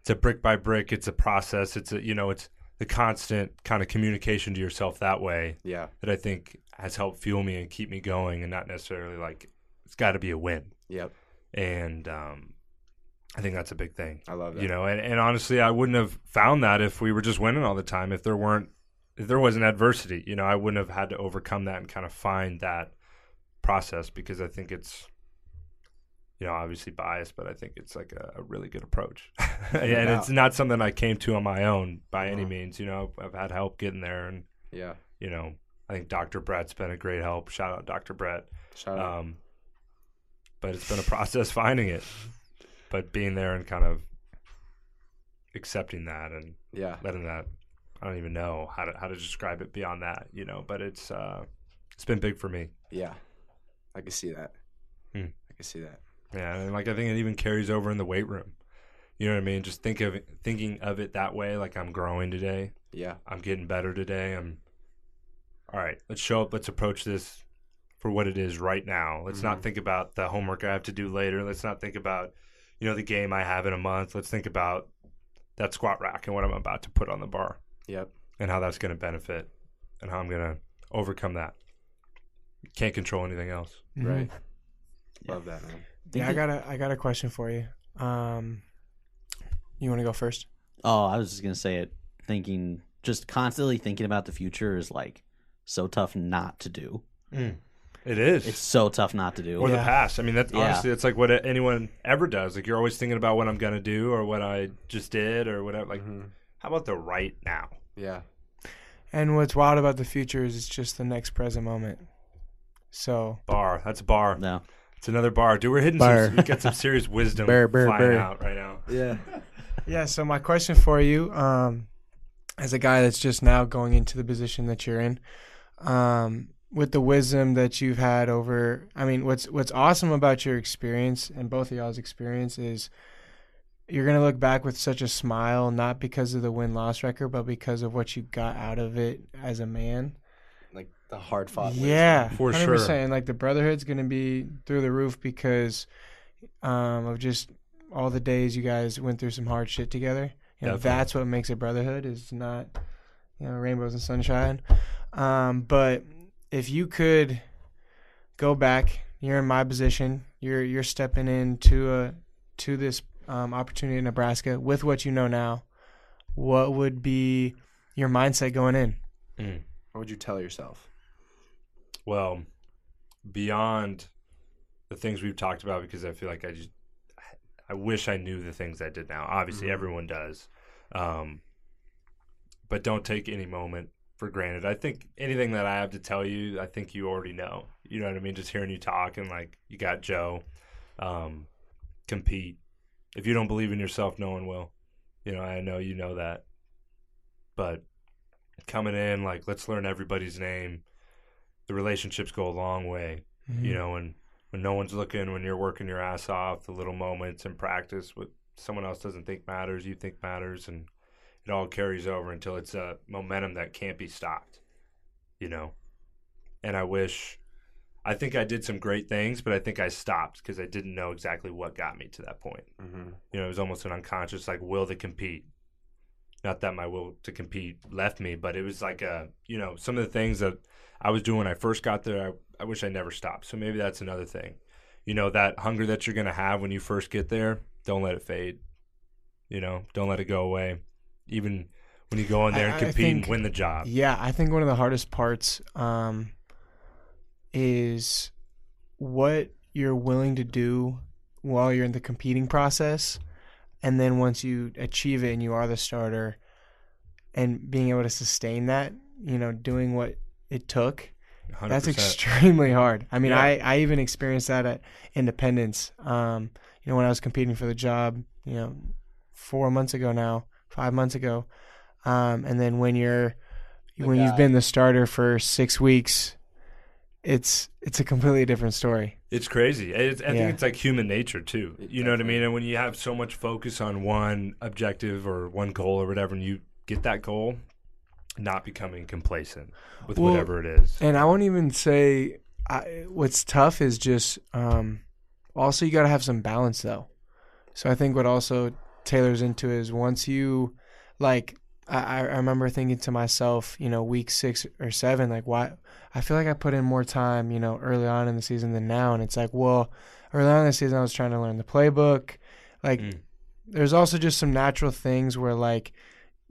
it's a brick by brick, it's a process, it's a you know, it's the constant kind of communication to yourself that way Yeah. that I think has helped fuel me and keep me going and not necessarily like it's got to be a win. Yep. And um I think that's a big thing. I love that. You know, and, and honestly, I wouldn't have found that if we were just winning all the time. If there weren't, if there wasn't adversity, you know, I wouldn't have had to overcome that and kind of find that process because I think it's, you know, obviously biased, but I think it's like a, a really good approach. *laughs* and it's not something I came to on my own by any Uh-huh. means. You know, I've had help getting there, and Yeah. you know, I think Dr. Brett's been a great help. Shout out Dr. Brett. Shout out. Um, but it's been a process *laughs* finding it, but being there and kind of accepting that and yeah. letting that. I don't even know how to how to describe it beyond that, you know. But it's uh, it's been big for me. Yeah. I can see that. Hmm. I can see that. Yeah, and like I think it even carries over in the weight room. You know what I mean? Just think of thinking of it that way. Like I'm growing today. Yeah. I'm getting better today. I'm all right. Let's show up. Let's approach this for what it is right now. Let's not Mhm. think about the homework I have to do later. Let's not think about you know the game I have in a month. Let's think about that squat rack and what I'm about to put on the bar Yep. and how that's going to benefit and how I'm going to overcome that. Can't control anything else. Mhm. Right. *laughs* Love that, man. Yeah, I got a I got a question for you. Um, you want to go first? Oh, I was just gonna say it. Thinking just constantly thinking about the future is like so tough not to do. It is. It's so tough not to do. or the past. I mean, that's Yeah. honestly, it's like what anyone ever does. Like you're always thinking about what I'm gonna do or what I just did or whatever. Like, how about the right now? Yeah. And what's wild about the future is it's just the next present moment. So Bar. That's a bar. No. It's another bar. Dude, we're hitting Bar. some. We got some serious *laughs* wisdom Bar, bar, flying bar. out right now. Yeah. *laughs* Yeah, so my question for you, um, as a guy that's just now going into the position that you're in, um, with the wisdom that you've had over I mean, what's what's awesome about your experience and both of y'all's experience is you're gonna look back with such a smile, not because of the win loss record, but because of what you got out of it as a man. Like the hard fought. Yeah, For 100%. sure. And like the brotherhood's gonna be through the roof because um, of just all the days you guys went through some hard shit together. You know, Definitely. that's what makes a brotherhood is not you know rainbows and sunshine. Um, but if you could go back, you're in my position. You're you're stepping into a to this um, opportunity in Nebraska with what you know now. What would be your mindset going in? Mm. What would you tell yourself? Well, beyond the things we've talked about, because I feel like I just, I wish I knew the things I did now. Obviously, Mhm. everyone does. Um, but don't take any moment for granted. I think anything that I have to tell you, I think you already know. You know what I mean? Just hearing you talk and like you got Joe, um, compete. If you don't believe in yourself, no one will. You know, I know you know that. But coming in, like, let's learn everybody's name. The relationships go a long way. You know, when when no one's looking, when you're working your ass off, the little moments in practice, what someone else doesn't think matters, you think matters, and it all carries over until it's a momentum that can't be stopped. You know, and I wish, I think I did some great things, but I think I stopped because I didn't know exactly what got me to that point. Mm-hmm. You know, it was almost an unconscious like will to compete. Not that my will to compete left me, but it was like a you know some of the things that I was doing when I first got there. I, I wish I never stopped. So maybe that's another thing. You know, that hunger that you're gonna have when you first get there, don't let it fade. You know, don't let it go away. Even when you go in there and I compete and win the job. Yeah, I think one of the hardest parts um, is what you're willing to do while you're in the competing process, and then once you achieve it and you are the starter, and being able to sustain that, you know, doing what it took. 100%. That's extremely hard. I mean, Yeah. I, I even experienced that at Independence. Um, you know, when I was competing for the job, you know, four months ago now, five months ago, um, and then when you're The when you've been the starter for six weeks, it's it's a completely different story. It's crazy. It's, I Yeah. think it's like human nature too. It You know what I mean? And when you have so much focus on one objective or one goal or whatever, and you get that goal, not becoming complacent with Well, whatever it is. And I won't even say I, what's tough is just um, also you got to have some balance though. So I think what also tailors into is once you like I, I remember thinking to myself, you know, week six or seven, like why I feel like I put in more time, you know, early on in the season than now. And it's like, well, early on in the season I was trying to learn the playbook. Like Mm. there's also just some natural things where like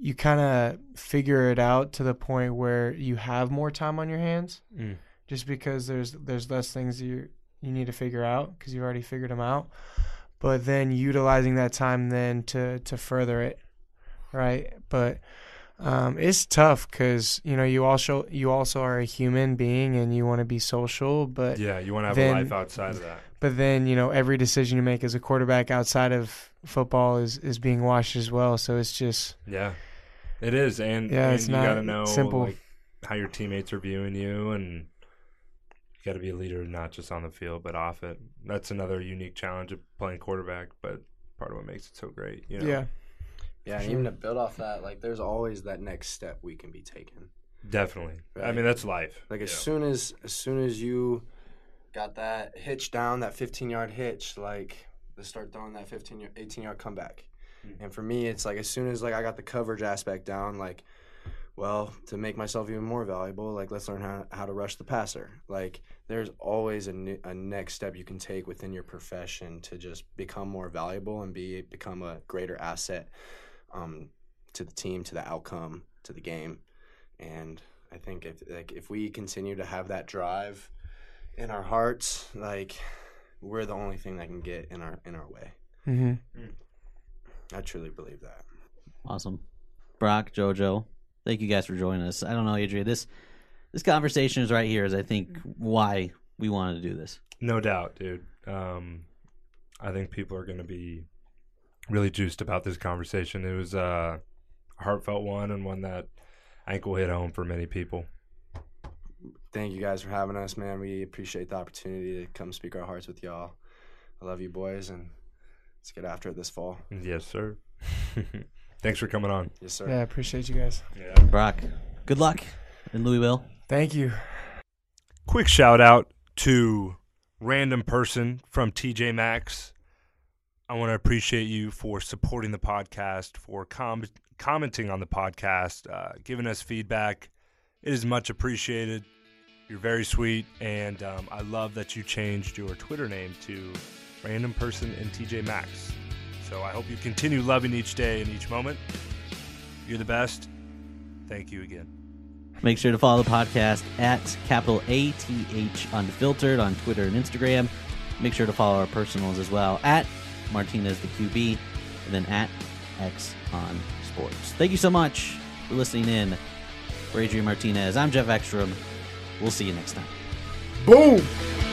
you kind of figure it out to the point where you have more time on your hands Mm. just because there's there's less things you you need to figure out because you've already figured them out but then utilizing that time then to to further it right but um, it's tough because you know you also you also are a human being and you want to be social but Yeah, you want to have then- a life outside of that. but then you know every decision you make as a quarterback outside of football is is being watched as well so it's just Yeah, it is, and Yeah, and it's you not got to know simple. like how your teammates are viewing you, and you got to be a leader not just on the field but off it. That's another unique challenge of playing quarterback, but part of what makes it so great. You know? yeah Yeah, and even to build off that, like there's always that next step we can be taken. definitely. I mean, that's life. Like as Yeah. soon as as soon as you got that hitch down, that 15 yard hitch, like let's start throwing that 15 yard, 18 yard comeback. Mm-hmm. And for me, it's like as soon as like I got the coverage aspect down, like well to make myself even more valuable, like let's learn how how to rush the passer. Like there's always a, ne- a next step you can take within your profession to just become more valuable and be become a greater asset. Um, to the team, to the outcome, to the game. And I think if like if we continue to have that drive in our hearts, like we're the only thing that can get in our in our way. Mm-hmm. I truly believe that. Awesome. Brock, JoJo, thank you guys for joining us. I don't know, Adrian, this this conversation is right here is I think why we wanted to do this. No doubt, dude. Um, I think people are going to be really juiced about this conversation. It was uh, a heartfelt one and one that I think will hit home for many people. Thank you guys for having us, man. We appreciate the opportunity to come speak our hearts with y'all. I love you boys, and let's get after it this fall. Yes, sir. *laughs* Thanks for coming on. Yes, sir. Yeah, I appreciate you guys. Yeah. Brock, good luck in Louisville. Thank you. Quick shout out to random person from TJ Maxx. I want to appreciate you for supporting the podcast, for com- commenting on the podcast, uh, giving us feedback. It is much appreciated. You're very sweet, and um, I love that you changed your Twitter name to Random Person in TJ Maxx. So I hope you continue loving each day and each moment. You're the best. Thank you again. Make sure to follow the podcast at capital A T H Unfiltered on Twitter and Instagram. Make sure to follow our personals as well at Martinez the QB and then at X on Sports. Thank you so much for listening in. For Adrian Martinez, I'm Jeff Ekstrom. We'll see you next time. Boom.